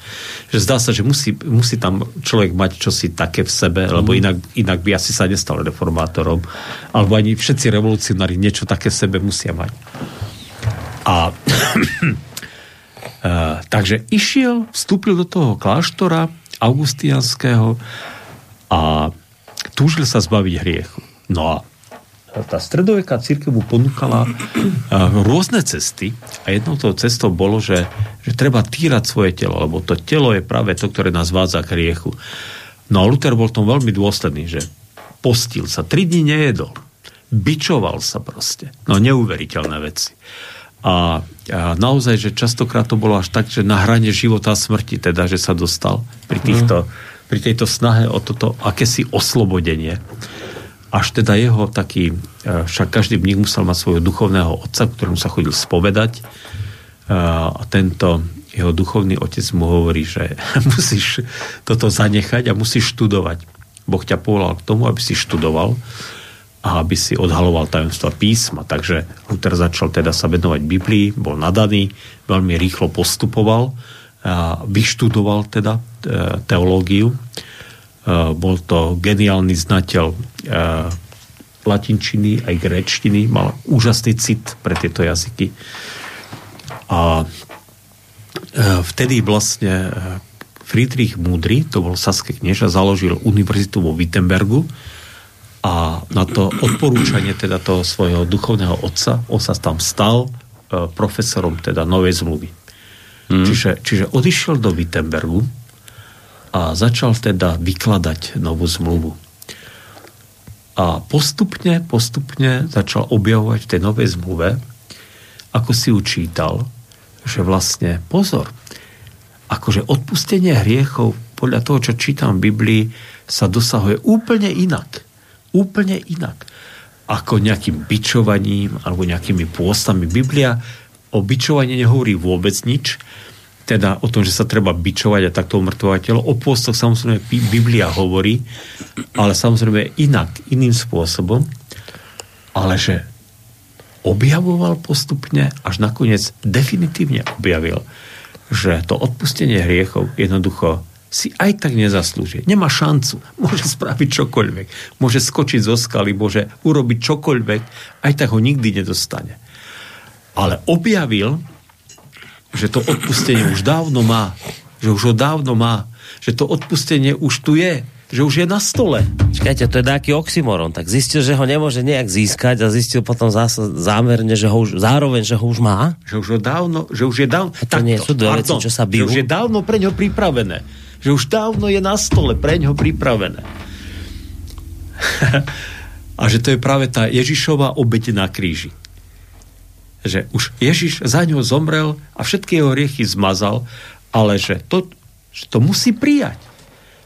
Že zdá sa, že musí, musí tam človek mať čosi také v sebe, mm. lebo inak, inak by asi sa nestal reformátorom. Alebo ani všetci revolucionári niečo také v sebe musia mať. A Uh, (clears throat) takže išiel, vstúpil do toho kláštora augustianského a túžil sa zbaviť hriechu. No a tá stredoveká církev mu ponúkala uh, rôzne cesty a jednou toho cestou bolo, že, že treba týrať svoje telo, lebo to telo je práve to, ktoré nás vádza k hriechu. No a Luther bol tom veľmi dôsledný, že postil sa, tri dní nejedol, bičoval sa proste. No neuveriteľné veci. A, a naozaj, že častokrát to bolo až tak, že na hrane života a smrti, teda, že sa dostal pri, týchto, mm. pri tejto snahe o toto akési oslobodenie. Až teda jeho taký, e, však každý mních musel mať svojho duchovného otca, ktorému sa chodil spovedať e, a tento jeho duchovný otec mu hovorí, že (laughs) musíš toto zanechať a musíš študovať. Boh ťa povolal k tomu, aby si študoval a aby si odhaloval tajomstva písma. Takže Luther začal teda sa venovať Biblii, bol nadaný, veľmi rýchlo postupoval, vyštudoval teda e, teológiu. E, bol to geniálny znateľ e, latinčiny aj gréčtiny, mal úžasný cit pre tieto jazyky. A vtedy vlastne Friedrich Múdry, to bol saské knieža, založil univerzitu vo Wittenbergu, a na to odporúčanie teda toho svojho duchovného otca, on sa tam stal profesorom teda novej zmluvy. Mm. Čiže, čiže odišiel do Wittenbergu a začal teda vykladať novú zmluvu. A postupne, postupne začal objavovať v tej novej zmluve, ako si učítal, že vlastne, pozor, akože odpustenie hriechov podľa toho, čo čítam v Biblii, sa dosahuje úplne inak úplne inak ako nejakým bičovaním alebo nejakými pôstami. Biblia o bičovaní nehovorí vôbec nič, teda o tom, že sa treba bičovať a takto umrtvovať telo. O pôstoch samozrejme Biblia hovorí, ale samozrejme inak, iným spôsobom, ale že objavoval postupne, až nakoniec definitívne objavil, že to odpustenie hriechov jednoducho si aj tak nezaslúži. Nemá šancu. (laughs) Môže spraviť čokoľvek. Môže skočiť zo skaly, môže urobiť čokoľvek, aj tak ho nikdy nedostane. Ale objavil, že to odpustenie už dávno má. Že už ho dávno má. Že to odpustenie už tu je. Že už je na stole. Čakajte, to je nejaký oxymoron. Tak zistil, že ho nemôže nejak získať a zistil potom zás, zámerne, že ho už, zároveň, že ho už má. Že už, ho dávno, že už je dávno... A to nie sú dve veci, čo sa bijú. Že už je dávno pre ňo pripravené že už dávno je na stole pre ňo pripravené. (laughs) a že to je práve tá Ježišová obeď na kríži. Že už Ježiš za ňo zomrel a všetky jeho riechy zmazal, ale že to, že to musí prijať.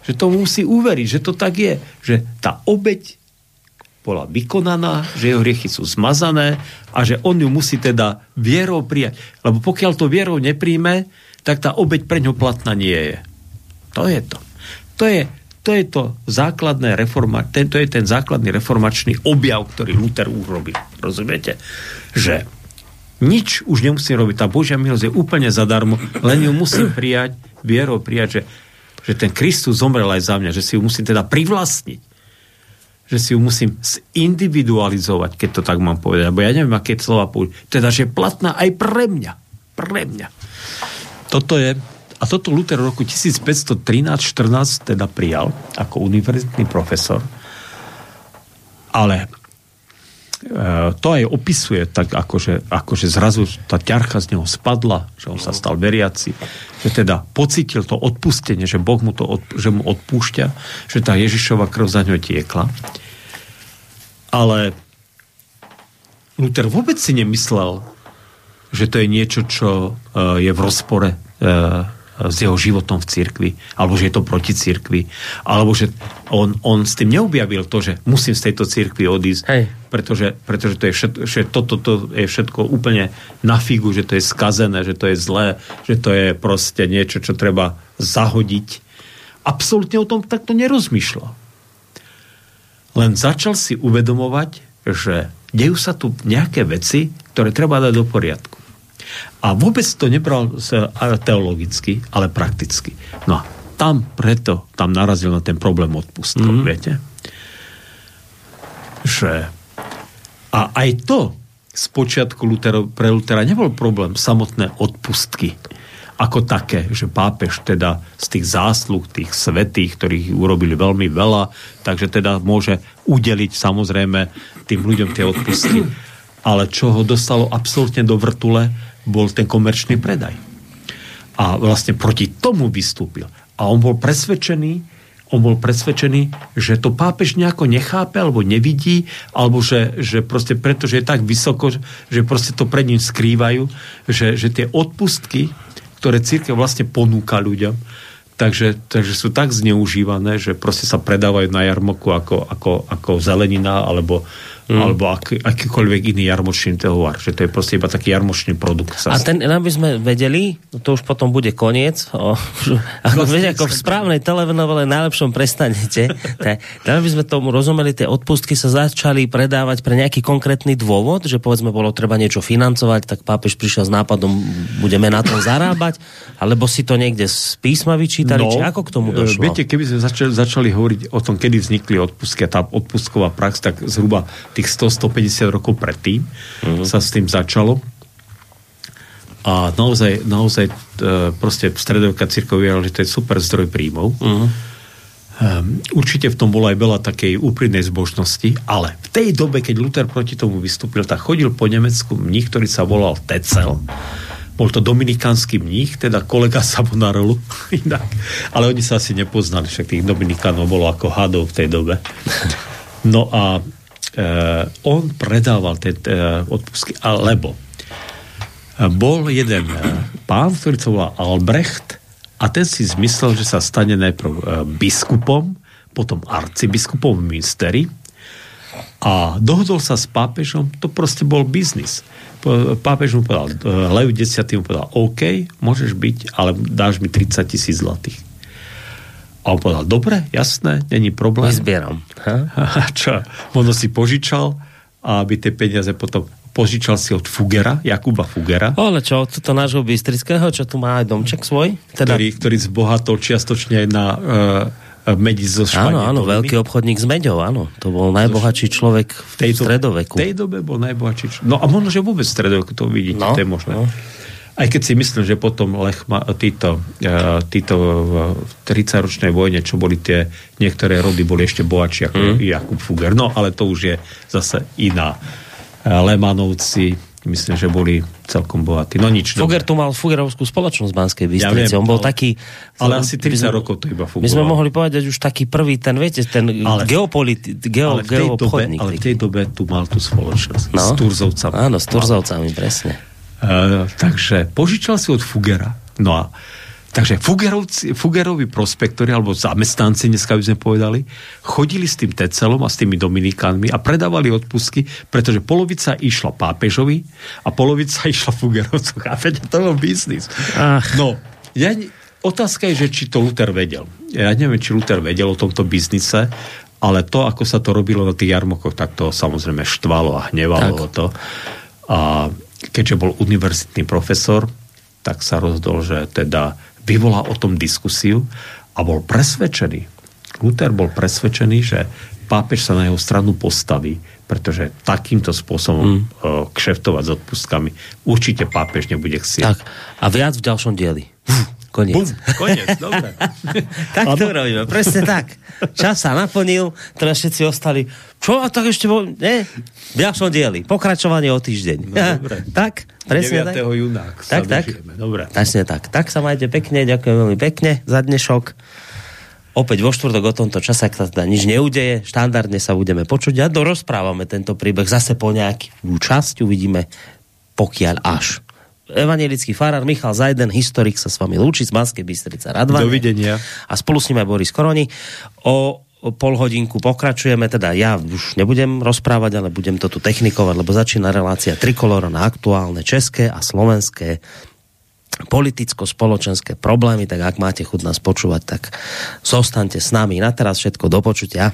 Že to musí uveriť, že to tak je. Že tá obeď bola vykonaná, že jeho riechy sú zmazané a že on ju musí teda vierou prijať. Lebo pokiaľ to vierou nepríjme, tak tá obeď pre ňo platná nie je. To je to. To je, to je to základné reforma, tento je ten základný reformačný objav, ktorý Luther urobil. Rozumiete? Že nič už nemusím robiť. Tá Božia milosť je úplne zadarmo, len ju musím prijať, vierou prijať, že, že ten Kristus zomrel aj za mňa, že si ju musím teda privlastniť že si ju musím zindividualizovať, keď to tak mám povedať, lebo ja neviem, aké slova použiť. Teda, že je platná aj pre mňa. Pre mňa. Toto je a toto Luther v roku 1513-14 teda prijal ako univerzitný profesor. Ale to aj opisuje tak, akože, akože zrazu tá ťarcha z neho spadla, že on sa stal veriaci, že teda pocitil to odpustenie, že Boh mu to od, že mu odpúšťa, že tá Ježišova krv za ňo tiekla. Ale Luther vôbec si nemyslel, že to je niečo, čo e, je v rozpore e, s jeho životom v cirkvi, alebo že je to proti cirkvi, alebo že on, on s tým neobjavil to, že musím z tejto cirkvi odísť, Hej. pretože, pretože to je všetko, že toto to je všetko úplne na figu, že to je skazené, že to je zlé, že to je proste niečo, čo treba zahodiť. Absolútne o tom takto nerozmýšľal. Len začal si uvedomovať, že dejú sa tu nejaké veci, ktoré treba dať do poriadku. A vôbec to nebral teologicky, ale prakticky. No a tam preto, tam narazil na ten problém odpustkov, mm. viete? Že a aj to z počiatku Lutero, pre Lutera nebol problém samotné odpustky ako také, že pápež teda z tých zásluh, tých svetých, ktorých urobili veľmi veľa, takže teda môže udeliť samozrejme tým ľuďom tie odpustky. Ale čo ho dostalo absolútne do vrtule, bol ten komerčný predaj. A vlastne proti tomu vystúpil. A on bol presvedčený, on bol presvedčený, že to pápež nejako nechápe alebo nevidí, alebo že, že proste preto, že je tak vysoko, že proste to pred ním skrývajú, že, že tie odpustky, ktoré církev vlastne ponúka ľuďom, takže, takže sú tak zneužívané, že proste sa predávajú na jarmoku ako, ako, ako zelenina alebo mm. alebo aký, akýkoľvek iný jarmočný tovar. Že to je proste iba taký jarmočný produkt. A ten, aby sme vedeli, no to už potom bude koniec, o, (laughs) ako, viete, ako v správnej televinovele najlepšom prestanete, (laughs) tak, aby sme tomu rozumeli, tie odpustky sa začali predávať pre nejaký konkrétny dôvod, že povedzme bolo treba niečo financovať, tak pápež prišiel s nápadom, budeme na tom zarábať, alebo si to niekde z písma vyčítali, no, či ako k tomu e, došlo? Viete, keby sme začali, začali hovoriť o tom, kedy vznikli odpustky a tá odpustková prax, tak zhruba tých 100-150 rokov predtým uh-huh. sa s tým začalo. A naozaj, naozaj e, proste stredovka církov že to je super zdroj príjmov. Uh-huh. Um, určite v tom bolo aj veľa takej úprimnej zbožnosti, ale v tej dobe, keď Luther proti tomu vystúpil, tak chodil po Nemecku mních, ktorý sa volal Tecel. Bol to dominikánsky mních, teda kolega Sabonarolu. (laughs) Inak. Ale oni sa asi nepoznali, však tých dominikánov bolo ako hadov v tej dobe. (laughs) No a on predával tie uh, odpustky, alebo uh, bol jeden pán, ktorý sa volá Albrecht a ten si zmyslel, že sa stane najprv biskupom, potom arcibiskupom v Münsteri a dohodol sa s pápežom, to proste bol biznis. Pápež mu povedal, Lev 10. mu povedal, OK, môžeš byť, ale dáš mi 30 tisíc zlatých. A on povedal, dobre, jasné, není problém. Vyzbieram. (laughs) Čo? Ono si požičal, aby tie peniaze potom požičal si od Fugera, Jakuba Fugera. Ale čo, od toto nášho Bystrického, čo tu má aj domček svoj? Teda... Ktorý, ktorý zbohatol čiastočne na uh, medi zo Áno, áno, veľký obchodník s meďou, áno. To bol najbohatší človek v tej stredoveku. V tej dobe bol najbohatší človek. No a možno, že vôbec v stredoveku to vidíte, no, to je možné. No. Aj keď si myslím, že potom Lechma, títo, uh, títo v 30-ročnej vojne, čo boli tie niektoré rody, boli ešte bohatší ako mm. Jakub Fugger. No, ale to už je zase iná. Uh, Lemanovci, myslím, že boli celkom bohatí. No nič. Fugger tu mal Fugerovskú spoločnosť v Banskej Bystrici. Ja viem, On bol ale, taký... Ale asi 30 sme, rokov to iba fungovalo. My sme mohli povedať už taký prvý, ten, viete, ten ale, geopoliti, geo, ale, v tej dobe, ale v tej dobe tu mal tú spoločnosť. No? S Turzovcami. Áno, s Turzovcami, presne. Uh, takže požičal si od Fugera. No a Takže Fugerovci, Fugerovi prospektori, alebo zamestnanci, dneska by sme povedali, chodili s tým Tecelom a s tými Dominikánmi a predávali odpustky, pretože polovica išla pápežovi a polovica (laughs) išla Fugerovcu. Chápete? To bol biznis. Ach. No, ja, otázka je, že či to Luther vedel. Ja neviem, či Luther vedel o tomto biznise, ale to, ako sa to robilo na tých jarmokoch, tak to samozrejme štvalo a hnevalo tak. to. A keďže bol univerzitný profesor, tak sa rozhodol, že teda vyvolá o tom diskusiu a bol presvedčený, Luther bol presvedčený, že pápež sa na jeho stranu postaví, pretože takýmto spôsobom mm. kšeftovať s odpustkami určite pápež nebude chcieť. Tak, a viac v ďalšom dieli. Koniec. Bum, koniec, dobre. (laughs) tak to robíme, presne tak. Čas sa naplnil, teraz všetci ostali, čo a tak ešte bol, ne? V ďalšom dieli, pokračovanie o týždeň. No, dobre. (laughs) tak, presne 9. tak. júna. Tak, tak. Dobre. Presne tak. Tak sa majte pekne, ďakujem veľmi pekne za dnešok. Opäť vo štvrtok o tomto čase, ak sa teda nič neudeje, štandardne sa budeme počuť a dorozprávame tento príbeh zase po nejakú časť, uvidíme pokiaľ až evangelický farár Michal Zajden, historik sa s vami lúči z Banskej Bystrica Radvane. Dovidenia. A spolu s ním aj Boris Koroni. O pol hodinku pokračujeme, teda ja už nebudem rozprávať, ale budem to tu technikovať, lebo začína relácia Trikolora na aktuálne české a slovenské politicko-spoločenské problémy, tak ak máte chuť nás počúvať, tak zostaňte s nami. Na teraz všetko do počutia.